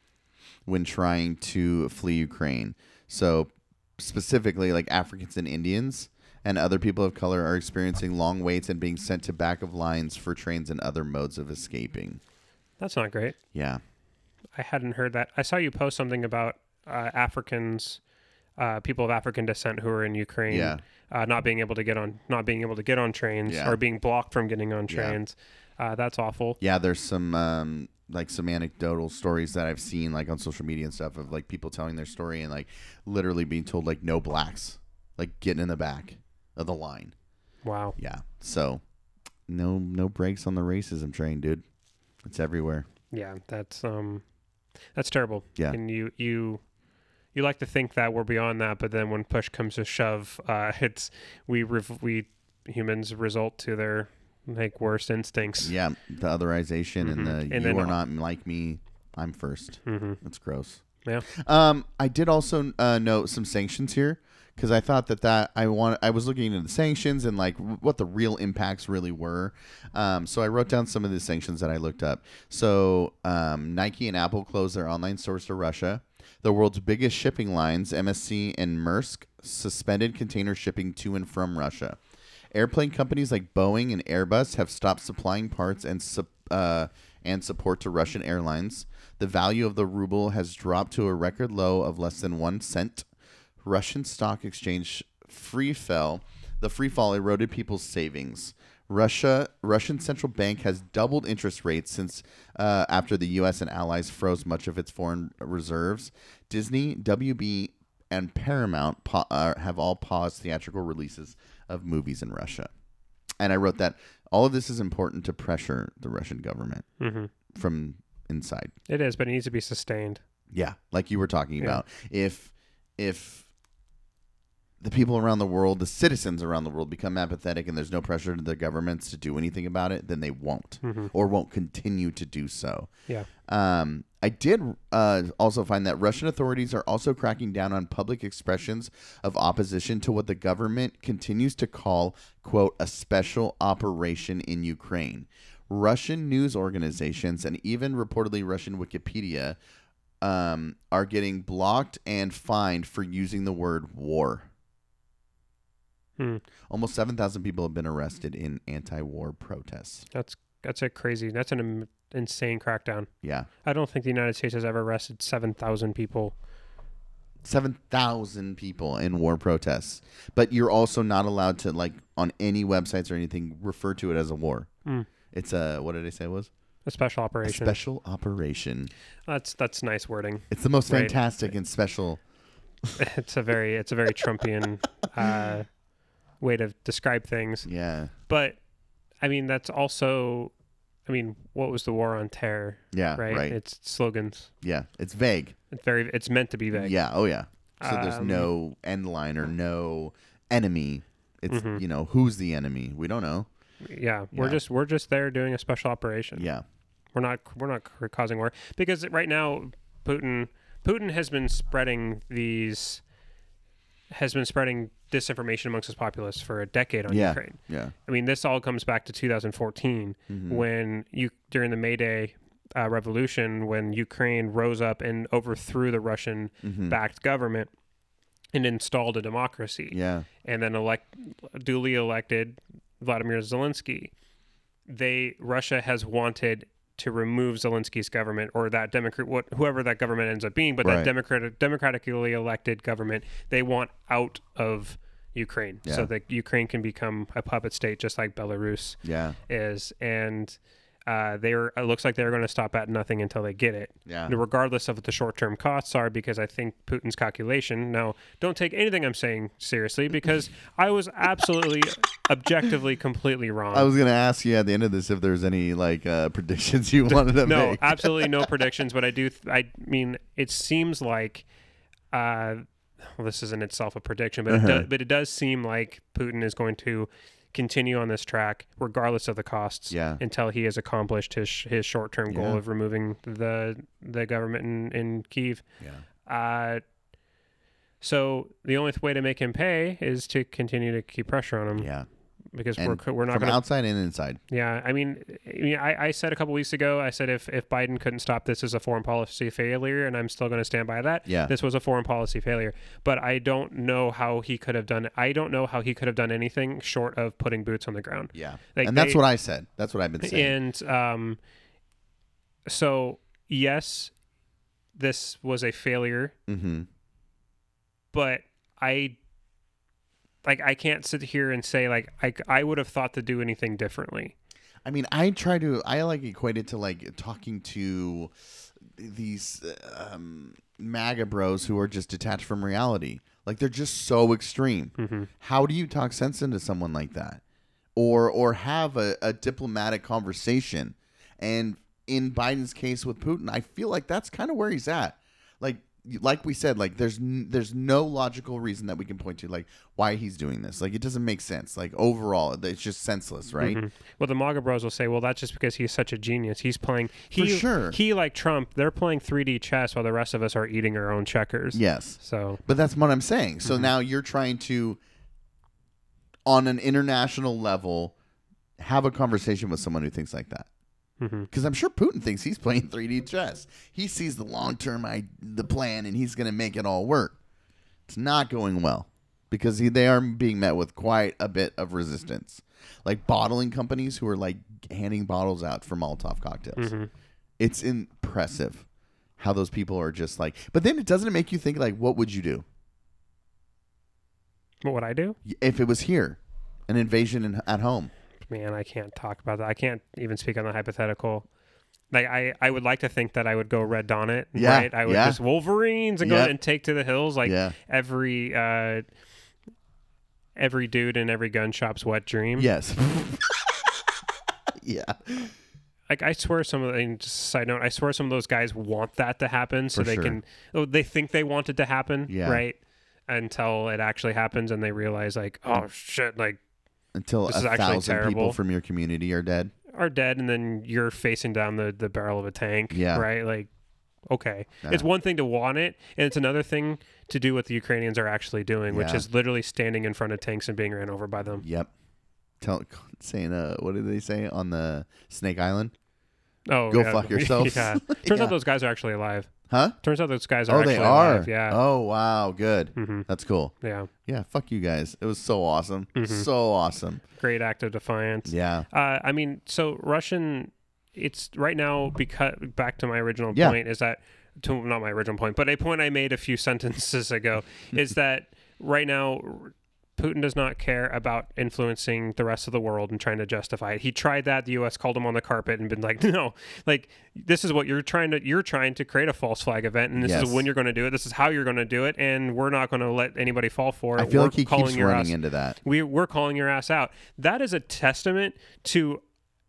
when trying to flee Ukraine. So, specifically, like Africans and Indians, and other people of color are experiencing long waits and being sent to back of lines for trains and other modes of escaping. That's not great. Yeah. I hadn't heard that. I saw you post something about uh, Africans, uh, people of African descent who are in Ukraine, Yeah. uh, not being able to get on, not being able to get on trains, Yeah. or being blocked from getting on Yeah. trains. Uh, that's awful. Yeah, there's some um, like some anecdotal stories that I've seen like on social media and stuff of like people telling their story and like literally being told like no blacks, like getting in the back of the line. Wow. Yeah. So no no brakes on the racism train, dude. It's everywhere. Yeah, that's um, that's terrible. Yeah. And you you you like to think that we're beyond that, but then when push comes to shove, uh, it's we rev- we humans result to their like worst instincts. Yeah, the otherization and Mhm. the And you are not like me, I'm first. hmm That's gross. Yeah. Um, I did also uh, note some sanctions here because I thought that that I want I was looking into the sanctions and like w- what the real impacts really were. Um, so I wrote down some of the sanctions that I looked up. So um, Nike and Apple closed their online stores to Russia. The world's biggest shipping lines, MSC and Maersk, suspended container shipping to and from Russia. Airplane companies like Boeing and Airbus have stopped supplying parts and sup- uh, and support to Russian airlines. The value of the ruble has dropped to a record low of less than one cent. Russian stock exchange free fell. The free fall eroded people's savings. Russia Russian central bank has doubled interest rates since uh, after the U.S. and allies froze much of its foreign reserves. Disney, WB, and Paramount pa- uh, have all paused theatrical releases of movies in Russia. And I wrote that all of this is important to pressure the Russian government hmm from inside. It is, but it needs to be sustained. Yeah, like you were talking Yeah. about. If if the people around the world, the citizens around the world become apathetic and there's no pressure to the governments to do anything about it, then they won't hmm or won't continue to do so. Yeah. Um, I did uh, also find that Russian authorities are also cracking down on public expressions of opposition to what the government continues to call, quote, a special operation in Ukraine. Russian news organizations and even reportedly Russian Wikipedia um, are getting blocked and fined for using the word war. Hmm. Almost 7,000 people have been arrested in anti war protests. That's that's a crazy. That's an insane crackdown. Yeah. I don't think the United States has ever arrested seven thousand people. 7,000 people in war protests. But you're also not allowed to, like, on any websites or anything, refer to it as a war. Mm. It's a, what did I say it was? A special A operation. special operation. that's that's nice wording. It's the most Right. fantastic and special. it's a very it's a very Trumpian uh, way to describe things. Yeah. But I mean, that's also. I mean, what was the war on terror? Yeah. Right. Right. It's slogans. yeah. It's vague. It's very. It's meant to be vague. Yeah. Oh, yeah. So there's Um, no end line or no enemy. It's, Mhm. you know, who's the enemy? We don't know. Yeah. We're Yeah. just we're just there doing a special operation. Yeah. We're not we're not causing war because right now Putin Putin has been spreading these has been spreading disinformation amongst his populace for a decade on Yeah. Ukraine. Yeah. I mean, this all comes back to 2014 Mhm. when you during the Maidan uh, revolution when Ukraine rose up and overthrew the Russian Mhm. backed government and installed a democracy Yeah. and then elect duly elected Vladimir Zelensky. They Russia has wanted to remove Zelensky's government or that democrat what whoever that government ends up being, but Right. that democratic democratically elected government they want out of Ukraine Yeah. so that Ukraine can become a puppet state just like Belarus Yeah. is and uh, they're it looks like they're going to stop at nothing until they get it Yeah. regardless of what the short-term costs are because i think putin's calculation now don't take anything i'm saying seriously because i was absolutely objectively completely wrong I was gonna ask you at the end of this if there's any like uh, predictions you wanted to no make. absolutely no predictions but i do th- i mean it seems like uh well, this isn't itself a prediction but, Uh-huh. it does, but it does seem like putin is going to continue on this track regardless of the costs Yeah. until he has accomplished his his short-term goal Yeah. of removing the the government in, in Kiev. Yeah. Uh, so the only way to make him pay is to continue to keep pressure on him. Yeah. Because and we're we're not from going to outside and inside. Yeah, I mean, I, mean I, I said a couple weeks ago, I said if, if Biden couldn't stop this as a foreign policy failure, and I'm still going to stand by that. Yeah. this was a foreign policy failure, but I don't know how he could have done. I don't know how he could have done anything short of putting boots on the ground. Yeah, Like, and that's they- what I said. That's what I've been saying. And um, so yes, this was a failure, mm-hmm. but I. Like I can't sit here and say like I, I would have thought to do anything differently. I mean, I try to. I like equate it to like talking to these um, MAGA bros who are just detached from reality. Like they're just so extreme. Mm-hmm. How do you talk sense into someone like that, or or have a, a diplomatic conversation? And in Biden's case with Putin, I feel like that's kind of where he's at. Like we said, like there's n- there's no logical reason that we can point to like why he's doing this. Like it doesn't make sense. Like overall, it's just senseless, right? Mhm. Well, the MAGA bros will say, "Well, that's just because he's such a genius. He's playing he sure. he like Trump. They're playing 3D chess while the rest of us are eating our own checkers." Yes. So But that's what I'm saying. So Mm-hmm. now you're trying to, on an international level, have a conversation with someone who thinks like that. Mhm. Because I'm sure Putin thinks he's playing 3D chess. He sees the long term, I the plan, and he's going to make it all work. It's not going well because he, they are being met with quite a bit of resistance, like bottling companies who are like handing bottles out for Molotov cocktails. Mhm. It's impressive how those people are just like. But then it doesn't it make you think like, what would you do? what would I do? if it was here, an invasion in, at home. Man, I can't talk about that. I can't even speak on the hypothetical. Like I, I would like to think that I would go red dawn it, Yeah, right? I would yeah. just Wolverines and go Yep. and take to the hills like yeah. every uh every dude in every gun shop's wet dream. Yes. yeah. like I swear some of the and just side note, I swear some of those guys want that to happen so For they sure. can oh, they think they want it to happen, Yeah. right? Until it actually happens and they realize like, oh shit, like Until This a thousand people from your community are dead. are dead and then you're facing down the, the barrel of a tank. Yeah. Right? Like okay. It's one thing to want it, and it's another thing to do what the Ukrainians are actually doing, which Yeah. is literally standing in front of tanks and being ran over by them. Yep. Tell saying uh what did they say on the Snake Island? Oh, Go yeah. fuck yourself. yeah. Turns Yeah. out those guys are actually alive. Huh? Turns out those guys are Oh, actually they are. alive. Yeah. Oh wow, good. hmm That's cool. Yeah. Yeah, fuck you guys. It was so awesome. Mhm. So awesome. Great act of defiance. Yeah. Uh, I mean, so Russian, it's right now because back to my original Yeah. point is that to not my original point, but a point I made a few sentences ago is that right now Putin does not care about influencing the rest of the world and trying to justify it. He tried that. The U.S. called him on the carpet and been like, "No, like this is what you're trying to. You're trying to create a false flag event, and this Yes. is when you're going to do it. This is how you're going to do it, and we're not going to let anybody fall for it. I feel We're like he calling keeps your running ass- into that. we we're calling your ass out. That is a testament to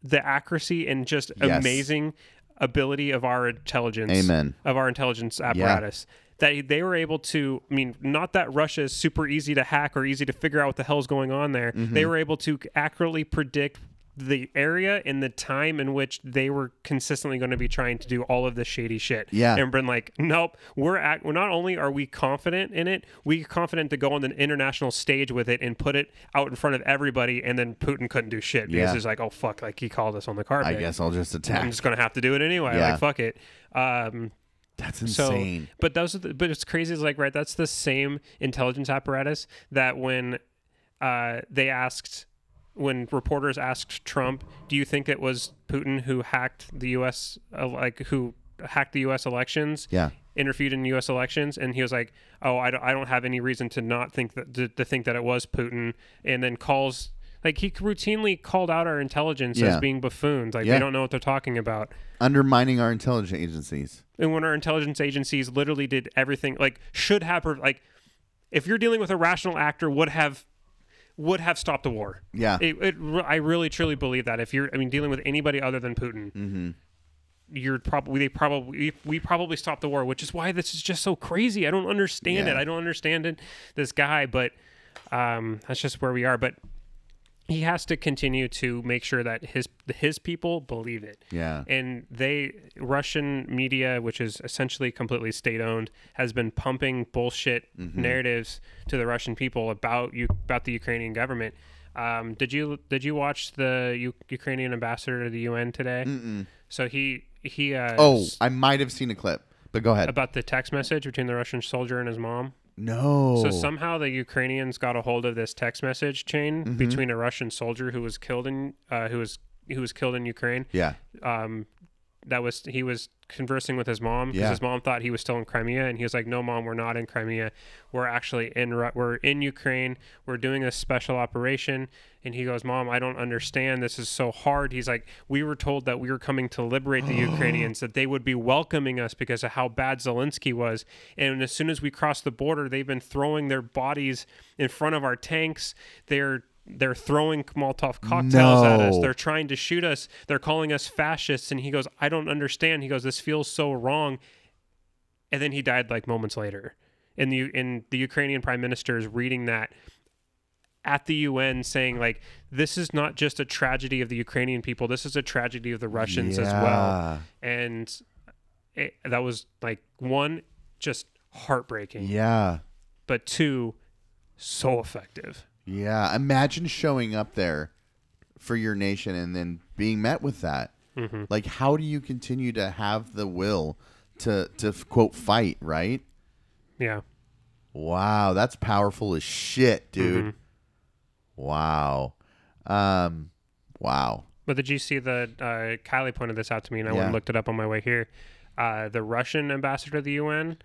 the accuracy and just Yes. amazing ability of our intelligence. Amen. Of our intelligence apparatus. That they were able to, I mean, not that Russia is super easy to hack or easy to figure out what the hell's going on there. Mm-hmm. They were able to accurately predict the area and the time in which they were consistently going to be trying to do all of this shady shit. Yeah. And been like, nope, we're at, we're not only are we confident in it, we're confident to go on the international stage with it and put it out in front of everybody. And then Putin couldn't do shit because Yeah. he's like, oh, fuck, like he called us on the carpet. I guess I'll just attack. I'm just going to have to do it anyway. Yeah. Like, fuck it. Um, That's so, insane. but those are the, but it's crazy. Is like right. That's the same intelligence apparatus that when uh, they asked, when reporters asked Trump, "Do you think it was Putin who hacked the U.S. Uh, like who hacked the U.S. elections?" yeah. interfered in U.S. elections, and he was like, "Oh, I don't, I don't have any reason to not think that to, to think that it was Putin," and then calls like he routinely called out our intelligence Yeah. as being buffoons, like Yeah. they don't know what they're talking about. Undermining our intelligence agencies. And when our intelligence agencies literally did everything, like should have, like if you're dealing with a rational actor, would have would have stopped the war. Yeah. It, it, I really truly believe that if you're, I mean, dealing with anybody other than Putin, mm-hmm. you're probably they probably we, we probably stopped the war, which is why this is just so crazy. I don't understand Yeah. it. I don't understand it. This guy, but um, that's just where we are. But he has to continue to make sure that his his people believe it. Yeah. And they Russian media, which is essentially completely state owned, has been pumping bullshit Mm-hmm. narratives to the Russian people about you about the Ukrainian government. Um, did you did you watch the U- Ukrainian ambassador to the UN today? Mm-mm. So he he uh, Oh, I might have seen a clip, but go ahead. about the text message between the Russian soldier and his mom. No. So somehow the Ukrainians got a hold of this text message chain Mm-hmm. between a Russian soldier who was killed in uh, who was who was killed in Ukraine. yeah. Um, that was he was conversing with his mom because Yeah. his mom thought he was still in Crimea, and he was like, "No, mom, we're not in Crimea. We're actually in we're in Ukraine. We're doing a special operation." And he goes, "Mom, I don't understand. This is so hard." He's like, "We were told that we were coming to liberate the Ukrainians, that they would be welcoming us because of how bad Zelensky was. And as soon as we crossed the border, they've been throwing their bodies in front of our tanks. They're they're throwing Molotov cocktails at us. They're trying to shoot us. They're calling us fascists." And he goes, "I don't understand." He goes, "This feels so wrong." And then he died like moments later. And the in the Ukrainian prime minister is reading that at the UN saying like this is not just a tragedy of the Ukrainian people this is a tragedy of the Russians as well and it, that was like one just heartbreaking Yeah. but two so effective Yeah. Imagine showing up there for your nation and then being met with that. Mhm. Like, how do you continue to have the will to to quote fight? Right. yeah Wow, that's powerful as shit, dude. Mhm. Wow. Um. Wow. but did you see the uh, Kylie pointed this out to me and I went and looked it up on my way here uh, the Russian ambassador to the UN,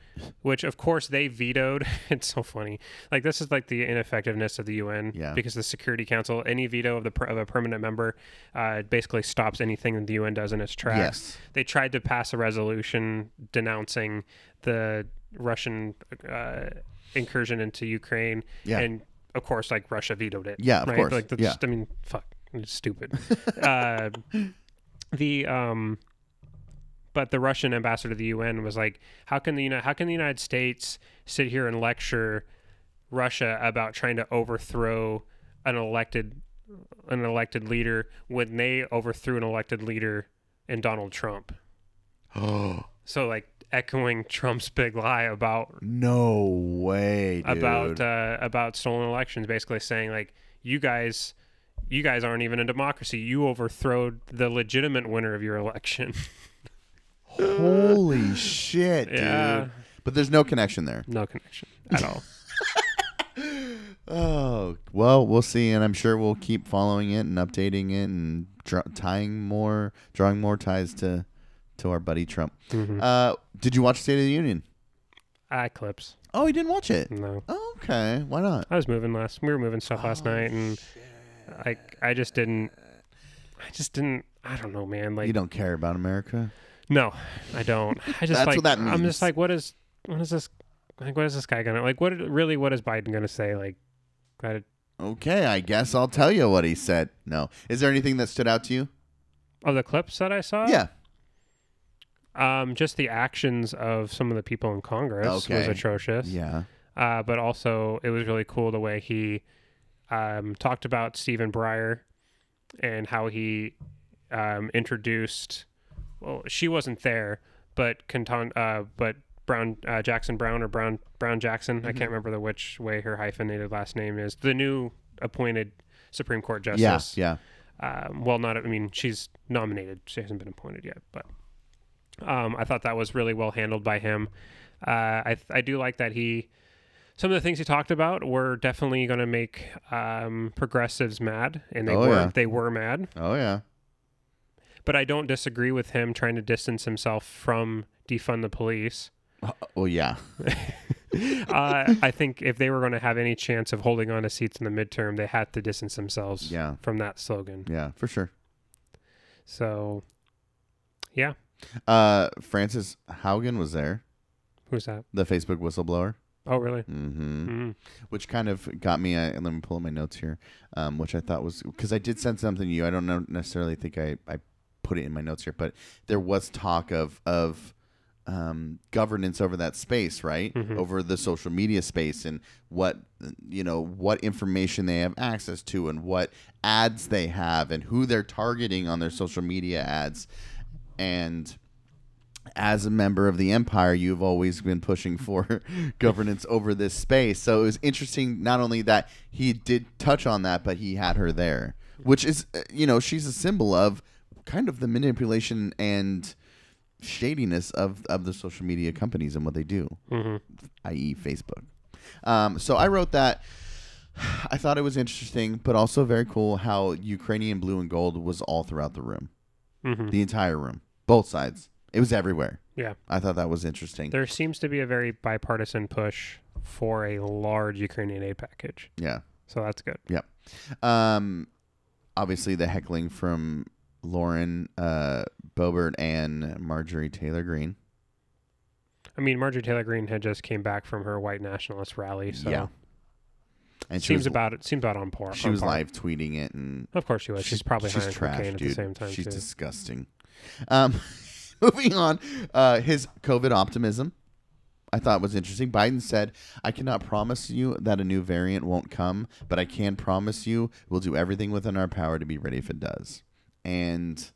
which of course they vetoed. It's so funny. Like this is like the ineffectiveness of the UN Yeah. because the Security Council, any veto of the of a permanent member, uh, basically stops anything that the UN does in its tracks. Yes. They tried to pass a resolution denouncing the Russian uh, incursion into Ukraine, Yeah. and of course, like Russia vetoed it. Yeah, of right? course. Like that's Yeah. just, I mean, fuck, it's stupid. uh, the um but the Russian ambassador to the UN was like, "How can the Uni- how can the United States sit here and lecture Russia about trying to overthrow an elected an elected leader when they overthrew an elected leader in Donald Trump?" Oh So like echoing Trump's big lie about no way, dude. about uh, about stolen elections, basically saying like you guys you guys aren't even a democracy. You overthrowed the legitimate winner of your election. Holy shit, dude. But there's no connection there. no connection at all. Oh, well, we'll see, and I'm sure we'll keep following it and updating it and tying more, drawing more ties to to our buddy Trump. Mhm. Uh, did you watch State of the Union? I clips. Oh, you didn't watch it. No. Oh, okay, why not? I was moving last. We were moving stuff last Oh, night, and like I just didn't. I just didn't. I don't know, man. Like you don't care about America. No, I don't. I just That's like. what that I'm just like, what is what is this? Like, what is this guy gonna like? What really? What is Biden gonna say? Like, I, Okay, I guess I'll tell you what he said. No, is there anything that stood out to you? of the clips that I saw. yeah. Um, just the actions of some of the people in Congress was Okay. atrocious. Yeah. Uh, but also it was really cool the way he um, talked about Stephen Breyer and how he um, introduced. Well, she wasn't there, but Canton, uh, but Brown uh, Jackson Brown or Brown Brown Jackson. I can't remember the which way her hyphenated last name is. The new appointed Supreme Court justice. Yeah. Um, well, not. I mean, she's nominated. She hasn't been appointed yet, but um, I thought that was really well handled by him. Uh, I I do like that he. Some of the things he talked about were definitely going to make um, progressives mad, and they Oh, were. yeah. They were mad. Oh yeah. But I don't disagree with him trying to distance himself from defund the police. Uh, well, yeah. uh, I think if they were going to have any chance of holding on to seats in the midterm, they had to distance themselves Yeah. from that slogan. Yeah, for sure. So, yeah, Uh, Frances Haugen was there, who's that? the Facebook whistleblower. Oh, really? Mm-hmm. Mm. which kind of got me. I, let me pull up my notes here, um, which I thought was because I did send something to you. I don't know necessarily think I, I put it in my notes here, but there was talk of of um, governance over that space, right? Mhm. Over the social media space and what you know what information they have access to and what ads they have and who they're targeting on their social media ads, and as a member of the empire, you've always been pushing for governance over this space. So it was interesting, not only that he did touch on that, but he had her there, which is, uh, you know, she's a symbol of kind of the manipulation and shadiness of, of the social media companies and what they do, hmm i.e., Facebook. Um, so I wrote that. I thought it was interesting, but also very cool how Ukrainian blue and gold was all throughout the room, hmm the entire room, both sides. It was everywhere. Yeah. I thought that was interesting. There seems to be a very bipartisan push for a large Ukrainian aid package. yeah. So that's good. Yeah. Um, obviously the heckling from Lauren uh, Boebert and Marjorie Taylor Greene. I mean, Marjorie Taylor Greene had just came back from her white nationalist rally, so Yeah. And seems was, about it seems about on par. she on was par. live tweeting it, and Of course she was. She's, probably she's trash, dude. at the same time She's too. disgusting. Um, moving on, uh, his COVID optimism. I thought was interesting. Biden said, "I cannot promise you that a new variant won't come, but I can promise you we'll do everything within our power to be ready if it does." And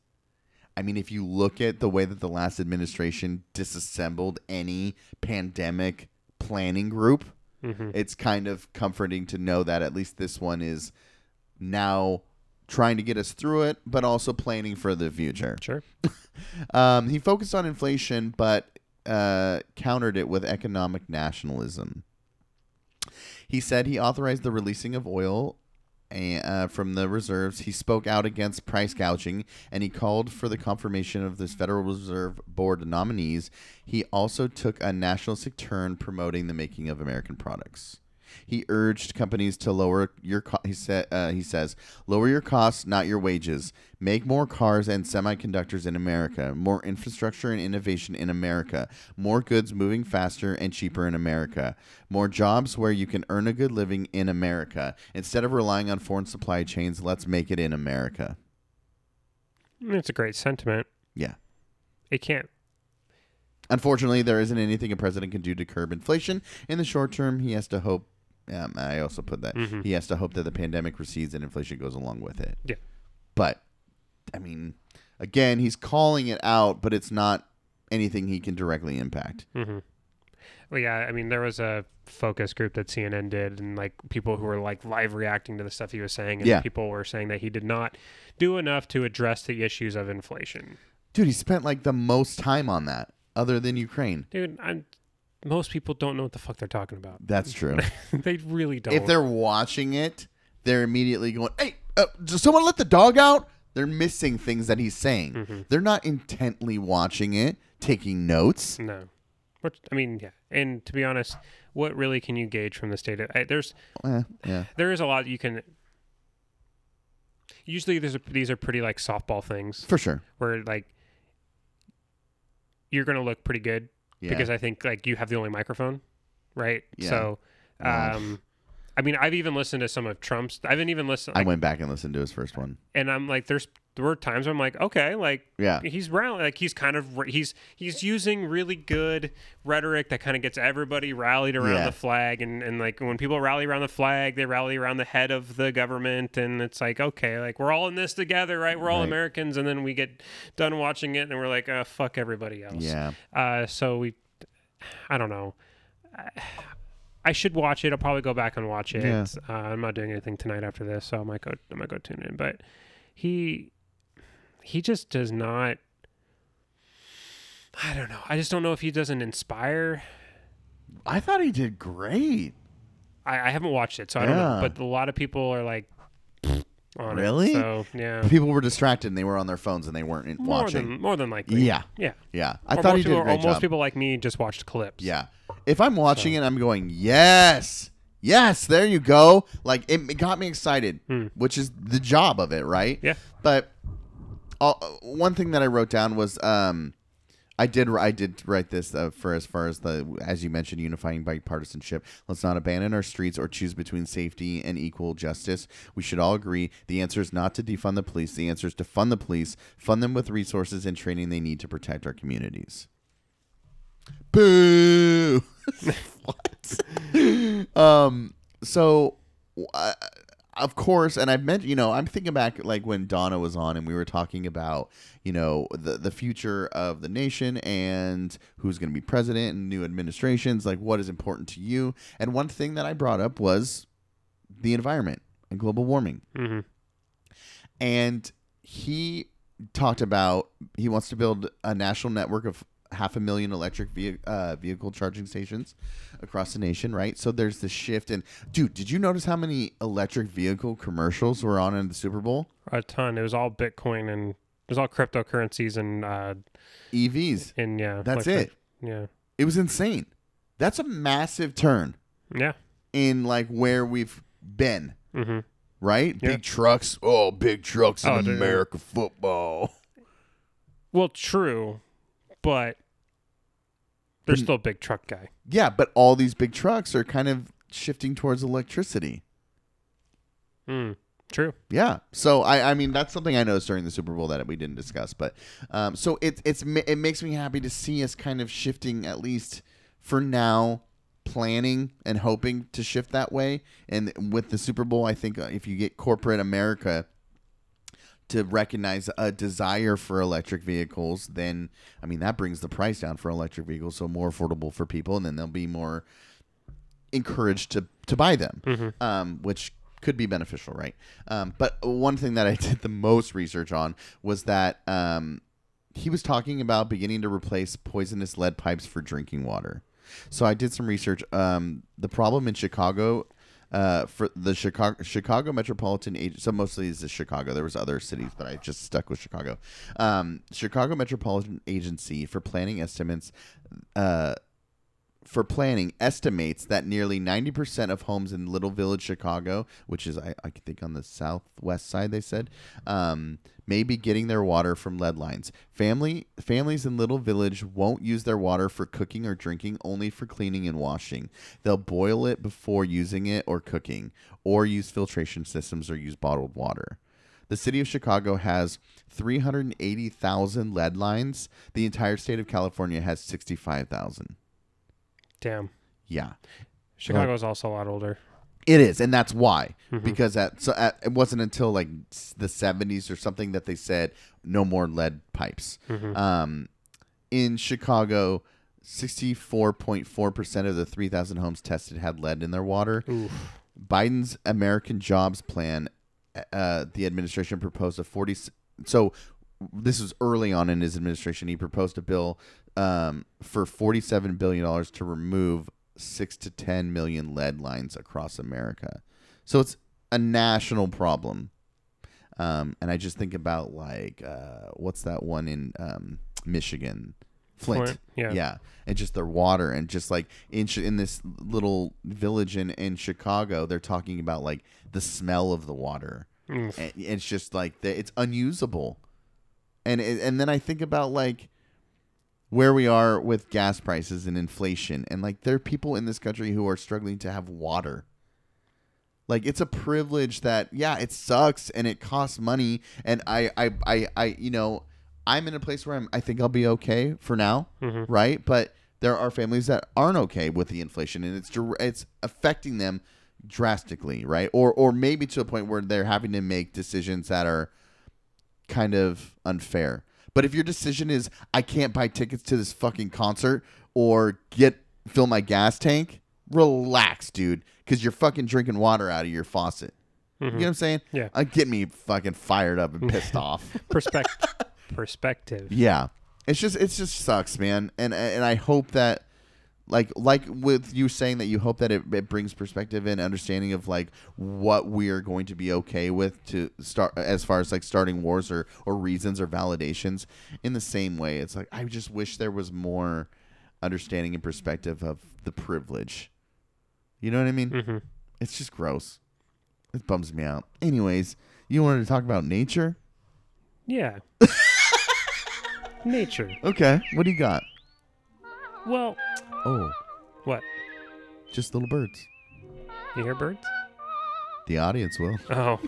I mean, if you look at the way that the last administration disassembled any pandemic planning group, hmm it's kind of comforting to know that at least this one is now trying to get us through it, but also planning for the future. Sure. Um, he focused on inflation, but uh, countered it with economic nationalism. He said he authorized the releasing of oil and, uh, from the reserves. He spoke out against price gouging, and he called for the confirmation of this Federal Reserve Board nominees. He also took a nationalistic turn promoting the making of American products. He urged companies to lower your co- he said uh, he says lower your costs, not your wages. Make more cars and semiconductors in America. More infrastructure and innovation in America. More goods moving faster and cheaper in America. More jobs where you can earn a good living in America. Instead of relying on foreign supply chains, let's make it in America. It's a great sentiment. Yeah. It can't. Unfortunately, there isn't anything a president can do to curb inflation. In the short term, he has to hope. Um, I also put that Mhm. he has to hope that the pandemic recedes and inflation goes along with it. Yeah. But, I mean, again, he's calling it out, but it's not anything he can directly impact. hmm Well, yeah. I mean, there was a focus group that CNN did, and like people who were like live reacting to the stuff he was saying, and Yeah. people were saying that he did not do enough to address the issues of inflation. Dude, he spent like the most time on that, other than Ukraine. Dude, I'm, most people don't know what the fuck they're talking about. That's true. they really don't. if they're watching it, they're immediately going, "Hey, uh, does someone let the dog out?" They're missing things that he's saying. Mhm. They're not intently watching it, taking notes. No. Which, I mean, yeah. And to be honest, what really can you gauge from the state of I, there's Eh, yeah, there is a lot you can usually there's a, these are pretty like softball things for sure. where like you're going to look pretty good Yeah. because I think like you have the only microphone, right? Yeah. So um I mean, I've even listened to some of Trump's. I haven't even listened, I went back and listened to his first one. and I'm like, there's there were times where I'm like, okay, like Yeah, he's rally like he's kind of he's he's using really good rhetoric that kind of gets everybody rallied around Yeah. the flag. And and like when people rally around the flag they rally around the head of the government. And it's like okay like we're all in this together right? We're all Right. americans. And then we get done watching it and we're like uh, fuck everybody else. Yeah. uh so we i don't know. I, I should watch it. I'll probably go back and watch it. Yeah. uh, i'm not doing anything tonight after this so i might go i might go tune in. But he he just does not I don't know. I just don't know if he doesn't inspire. I thought he did great. I, I haven't watched it, so I don't know. Yeah. But a lot of people are like, on it. Really? So yeah, People were distracted and they were on their phones and they weren't in- more watching. than more than likely. Yeah, yeah. yeah. I Or thought most he did people, a or great most job. people like me just watched clips. Yeah. If I'm watching it, I'm going, yes, yes, there you go. Like it, it got me excited, Hmm. which is the job of it, right? Yeah. But uh, one thing that I wrote down was, um, I did, I did write this uh, for as far as the, as you mentioned, unifying bipartisanship. Let's not abandon our streets or choose between safety and equal justice. We should all agree the answer is not to defund the police. The answer is to fund the police, fund them with resources and training they need to protect our communities. Boo. what? um. So, uh, of course, and I've mentioned, you know, I'm thinking back like when Donna was on and we were talking about, you know, the the future of the nation and who's going to be president and new administrations, like what is important to you. And one thing that I brought up was the environment and global warming. hmm And he talked about he wants to build a national network of half a million electric ve- uh, vehicle charging stations across the nation, right? So there's this shift. And dude, did you notice how many electric vehicle commercials were on in the Super Bowl? A ton. It was all Bitcoin and it was all cryptocurrencies and uh EVs. and yeah. That's like- it. Yeah. It was insane. That's a massive turn Yeah. in like where we've been, hmm right? Yeah. Big trucks. Oh, big trucks in Oh, dude. America football. Well, true, but But- still a big truck guy. Yeah, but all these big trucks are kind of shifting towards electricity. Mm. True. Yeah. So I, I mean, that's something I noticed during the Super Bowl that we didn't discuss. But um, so it, it's it makes me happy to see us kind of shifting at least for now, planning and hoping to shift that way. And with the Super Bowl, I think uh, if you get corporate America to recognize a desire for electric vehicles, then I mean that brings the price down for electric vehicles, so more affordable for people, and then they'll be more encouraged to to buy them, Mhm. um, which could be beneficial, right? Um, but one thing that I did the most research on was that um, he was talking about beginning to replace poisonous lead pipes for drinking water. So I did some research. Um, the problem in Chicago, uh, for the Chicago Chicago Metropolitan Agency, so mostly is Chicago. There was other cities, but I just stuck with Chicago. Um, Chicago Metropolitan Agency for planning estimates. Uh, for planning estimates that nearly 90% of homes in Little Village, Chicago, which is, I, I think, on the southwest side, they said, um, may be getting their water from lead lines. Family Families in Little Village won't use their water for cooking or drinking, only for cleaning and washing. They'll boil it before using it or cooking, or use filtration systems or use bottled water. The city of Chicago has 380,000 lead lines. The entire state of California has 65,000. Damn. Yeah. Chicago's also a lot older. It is, and that's why. Mhm. Because at, so at, it wasn't until like the 70s or something that they said no more lead pipes. Mhm. Um, in Chicago, 64.4% of the 3,000 homes tested had lead in their water. Oof. Biden's American Jobs Plan, uh, the administration proposed a 40. So this was early on in his administration. He proposed a bill um, for $47 billion to remove six to 10 million lead lines across America. So it's a national problem. Um, and I just think about like, uh, what's that one in um, Michigan? Flint. Flint, yeah. Yeah. And just their water and just like in in this little village in in Chicago, they're talking about like the smell of the water. Mm. And it's just like the, it's unusable. And it, and then I think about like where we are with gas prices and inflation and like there are people in this country who are struggling to have water. Like it's a privilege that yeah, it sucks and it costs money and I I I, I you know, I'm in a place where I'm I think I'll be okay for now, Mhm. right? But there are families that aren't okay with the inflation and it's it's affecting them drastically, right? Or or maybe to a point where they're having to make decisions that are kind of unfair. But if your decision is I can't buy tickets to this fucking concert or get fill my gas tank, relax, dude, cuz you're fucking drinking water out of your faucet. You know what I'm saying? Yeah. Uh, get me fucking fired up and pissed off. Perspective. Perspective. Yeah. It's just it just sucks, man. And and I hope that like like with you saying that you hope that it, it brings perspective and understanding of like what we are going to be okay with to start as far as like starting wars or or reasons or validations in the same way it's like i just wish there was more understanding and perspective of the privilege. You know what i mean? Hmm it's just gross. It bums me out. Anyways you wanted to talk about nature? Yeah. Nature. okay what do you got? Well, oh what? just little birds You hear birds? the audience will Oh,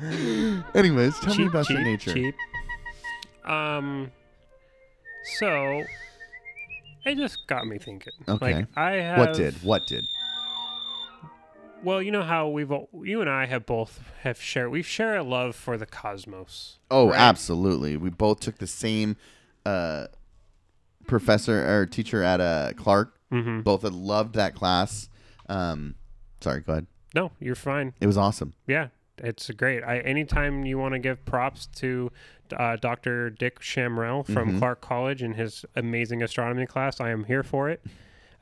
anyways tell me cheap, about cheap, your nature cheap. Um, so it just got me thinking. Okay. Like I have what did what did well, you know how we've all- you and I have both have shared we've shared a love for the cosmos. Oh, absolutely. We both took the same uh, professor or teacher at uh, Clark. Mm-hmm. Both had loved that class. Um, sorry, go ahead. No, you're fine. It was awesome. Yeah, it's great. I anytime you want to give props to uh, Dr. Dick Shamrell from Mhm. Clark College and his amazing astronomy class, I am here for it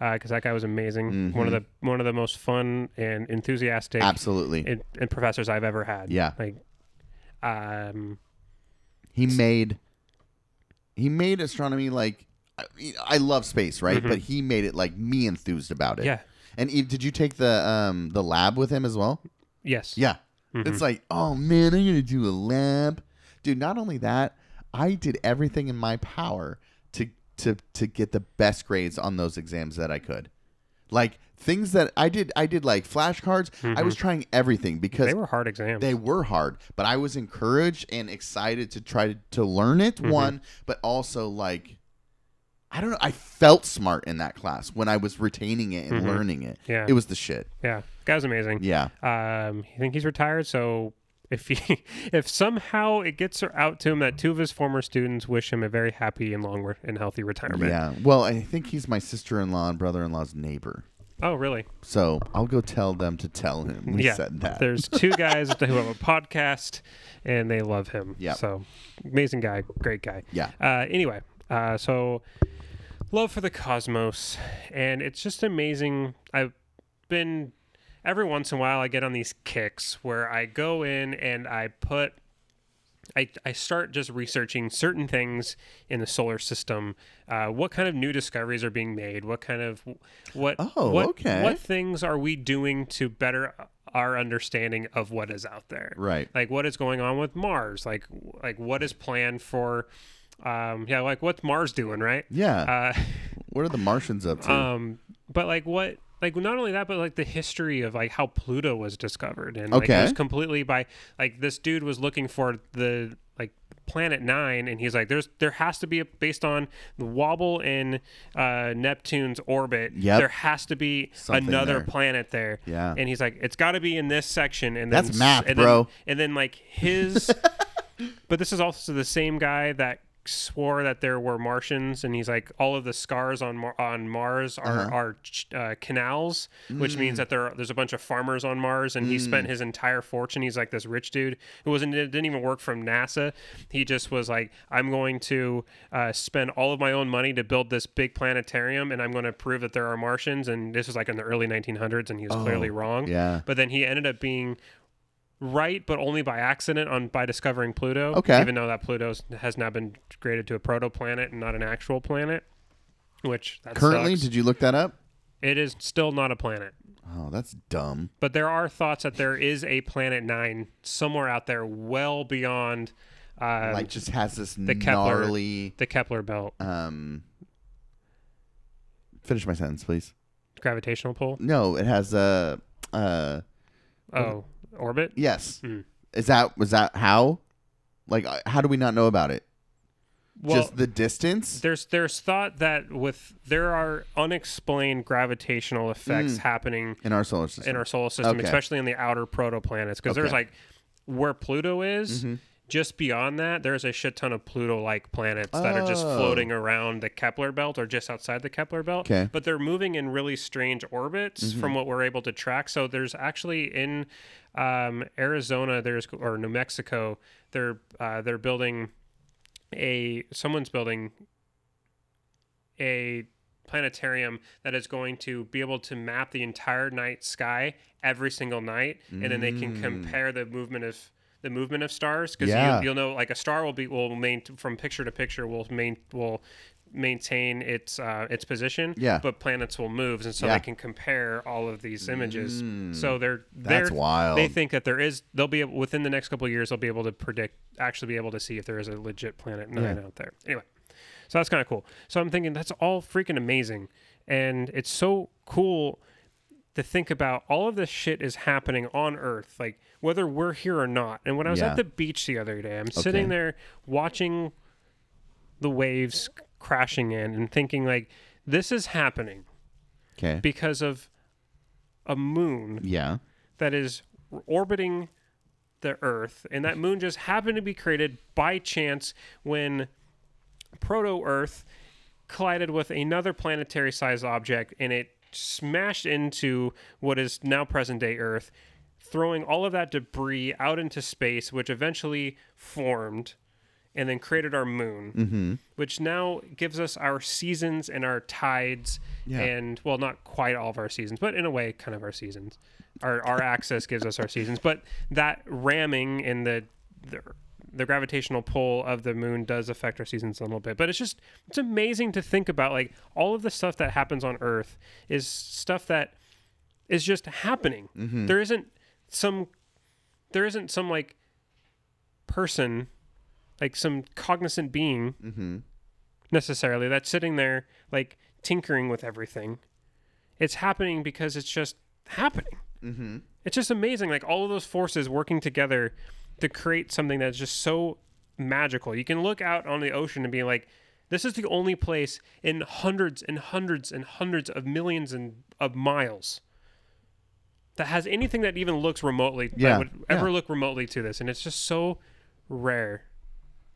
because that guy was amazing. One of the one of the most fun and enthusiastic Absolutely. and, and professors I've ever had. Yeah. like um, he made he made astronomy like I, love space, right? Mhm. But he made it like me enthused about it. yeah, And Eve, did you take the um the lab with him as well? yes, Yeah. Mhm. It's like, oh man, I'm gonna do a lab, dude. Not only that, I did everything in my power to to to get the best grades on those exams that I could. Like things that I did, I did like flashcards. I was trying everything because Mm-hmm. they were hard exams. they were hard, but I was encouraged and excited to try to, to learn it. Mm-hmm. One, but also like, I don't know. I felt smart in that class when I was retaining it and learning it. Mm-hmm. Yeah. it was the shit. yeah, guy's amazing. Yeah, Um, I think he's retired, so if he if somehow it gets out to him that two of his former students wish him a very happy and long re- and healthy retirement. yeah. Well, I think he's my sister-in-law and brother-in-law's neighbor. Oh, really? So I'll go tell them to tell him we yeah. said that. There's two guys who have a podcast, and they love him. Yeah. So amazing guy, great guy. Yeah. Uh, anyway, uh, so love for the cosmos, and it's just amazing. I've been every once in a while I get on these kicks where I go in and I put. I, I start just researching certain things in the solar system. Uh, what kind of new discoveries are being made? What kind of what Oh, what, okay. what things are we doing to better our understanding of what is out there? Right. Like what is going on with Mars? Like like what is planned for? Um, yeah, like what's Mars doing, right? Yeah. Uh, what are the Martians up to? um, but like what? Like not only that, but like the history of like how Pluto was discovered, and like, it Okay. was completely by like this dude was looking for the like planet nine, and he's like, "There's there has to be a, based on the wobble in uh, Neptune's orbit. Yep. there has to be Something another there. planet there. Yeah. and he's like, it's got to be in this section, and That's then, math, and bro. Then, and then like his, but this is also the same guy that swore that there were Martians, and he's like, all of the scars on Mar- on Mars are Uh-huh. are uh, canals, which Mm. means that there are, there's a bunch of farmers on Mars, and he spent his entire fortune. He's like this rich dude who wasn't didn't even work from NASA. He just was like, I'm going to uh, spend all of my own money to build this big planetarium, and I'm going to prove that there are Martians. And this was like in the early 1900s, and he was clearly wrong. Oh, yeah. But then he ended up being right, but only by accident on by discovering Pluto. Okay. Even though that Pluto has now been graded to a protoplanet and not an actual planet, which Currently, sucks. did you look that up? it is still not a planet. Oh, that's dumb. But there are thoughts that there is a planet nine somewhere out there, well beyond uh, like, just has this the Kepler- gnarly. the Kepler belt Um, finish my sentence, please. gravitational pull. No, it has a. Uh, Oh, orbit. yes. Hmm. Is that was that how? Like, uh, how do we not know about it? Well, just the distance. there's there's thought that with there are unexplained gravitational effects Mm. happening in our solar system. in our solar system, Okay. especially in the outer protoplanets, because there's like where Pluto is. Mhm. Just beyond that, there's a shit ton of Pluto-like planets that are just Oh. floating around the Kepler belt or just outside the Kepler belt. Okay. But they're moving in really strange orbits Mm-hmm. from what we're able to track. So there's actually in um, Arizona, there's or New Mexico, they're uh, they're building a someone's building a planetarium that is going to be able to map the entire night sky every single night and then they can compare the movement of the movement of stars because Yeah. you, you'll know like a star will be will main from picture to picture will main will maintain its uh, its position Yeah. but planets will move and so Yeah. they can compare all of these images so they're That's they're, wild. they think that there is they'll be able, within the next couple of years they'll be able to predict actually be able to see if there is a legit planet nine Yeah. out there anyway so that's kind of cool so i'm thinking that's all freaking amazing and it's so cool to think about all of this shit is happening on earth like whether we're here or not and when i was Yeah. at the beach the other day i'm sitting there watching the waves crashing in and thinking like this is happening Okay. because of a moon yeah. that is orbiting the Earth, and that moon just happened to be created by chance when proto Earth collided with another planetary sized object and it smashed into what is now present day Earth, throwing all of that debris out into space, which eventually formed and then created our moon, Mm-hmm. which now gives us our seasons and our tides, Yeah. and well, not quite all of our seasons, but in a way, kind of our seasons. Our our axis gives us our seasons, but that ramming and the, the the gravitational pull of the moon does affect our seasons a little bit. But it's just it's amazing to think about like all of the stuff that happens on Earth is stuff that is just happening. There isn't some there isn't some like person like some cognizant being Mm-hmm. necessarily that's sitting there like tinkering with everything. It's happening because it's just happening. Mm-hmm. It's just amazing, like all of those forces working together to create something that's just so magical. You can look out on the ocean and be like, this is the only place in hundreds and hundreds and hundreds of millions and of miles that has anything that even looks remotely that would ever yeah. look remotely to this. And it's just so rare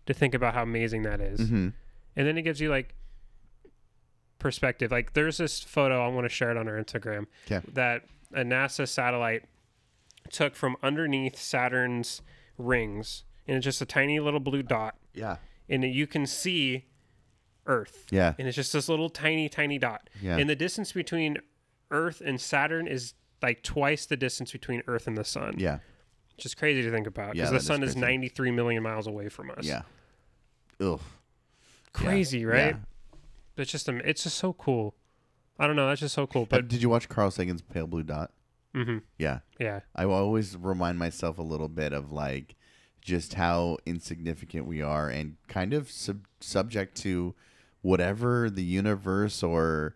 to think about how amazing that is Mm-hmm. and then it gives you like perspective like there's this photo i want to share it on our instagram that a nasa satellite took from underneath saturn's rings and it's just a tiny little blue dot Yeah. and you can see earth Yeah. and it's just this little tiny tiny dot Yeah. and the distance between earth and saturn is like twice the distance between earth and the sun Yeah. which is crazy to think about because that the sun is, crazy. 93 million miles away from us Yeah. Ugh. crazy Yeah. right Yeah. it's just it's just so cool i don't know that's just so cool But but did you watch Carl Sagan's Pale Blue Dot? Hmm Yeah. yeah I always remind myself a little bit of like just how insignificant we are and kind of sub- subject to whatever the universe or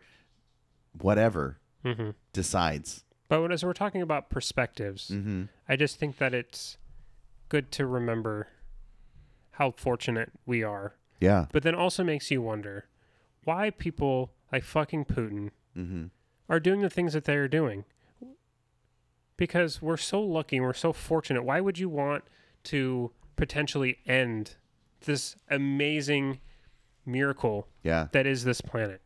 whatever hmm decides. but when, as we're talking about perspectives Mm-hmm. i just think that it's good to remember how fortunate we are Yeah. but then also makes you wonder why people like fucking putin Mm-hmm. are doing the things that they are doing because we're so lucky and we're so fortunate why would you want to potentially end this amazing miracle Yeah. that is this planet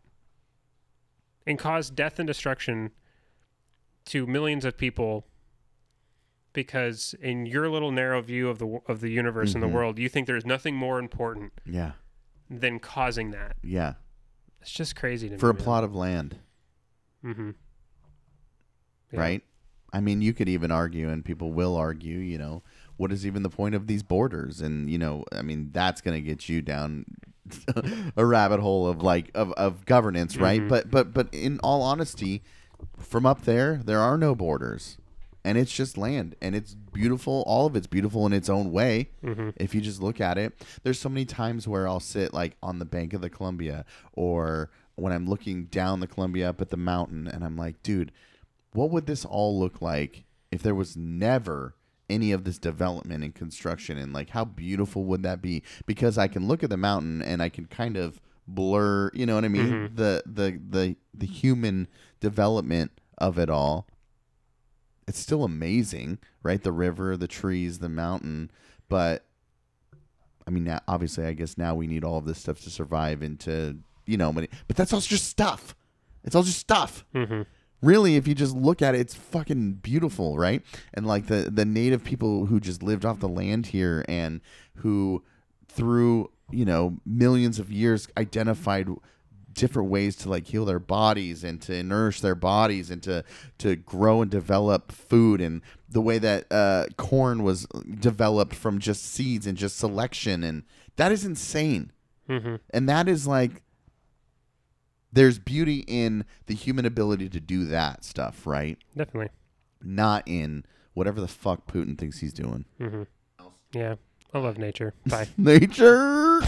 and cause death and destruction to millions of people because in your little narrow view of the of the universe and Mhm. the world you think there's nothing more important Yeah. than causing that Yeah. it's just crazy to For a me plot of land, mm-hmm. Yeah. right? I mean, you could even argue, and people will argue, you know, what is even the point of these borders? And, you know, I mean, that's going to get you down a rabbit hole of like of, of governance, right? Mhm. But but but in all honesty, from up there, there are no borders. And it's just land and it's beautiful. All of it's beautiful in its own way. Mm-hmm. If you just look at it, there's so many times where I'll sit like on the bank of the Columbia or when I'm looking down the Columbia up at the mountain and I'm like, dude, what would this all look like if there was never any of this development and construction? And like how beautiful would that be? Because i can look at the mountain and i can kind of blur you know what i mean? Mhm. the the the the human development of it all. It's still amazing right? The river the trees the mountain. But i mean now, obviously i guess now we need all of this stuff to survive and to you know but but that's all just stuff. It's all just stuff. Mm-hmm. Really if you just look at it it's fucking beautiful right and like the the native people who just lived off the land here and who through you know millions of years identified different ways to like heal their bodies and to nourish their bodies and to to grow and develop food and the way that uh, corn was developed from just seeds and just selection and that is insane Mm-hmm. and that is like there's beauty in the human ability to do that stuff, right? Definitely. Not in whatever the fuck Putin thinks he's doing. Mm-hmm. Yeah. I love nature. Bye. Nature.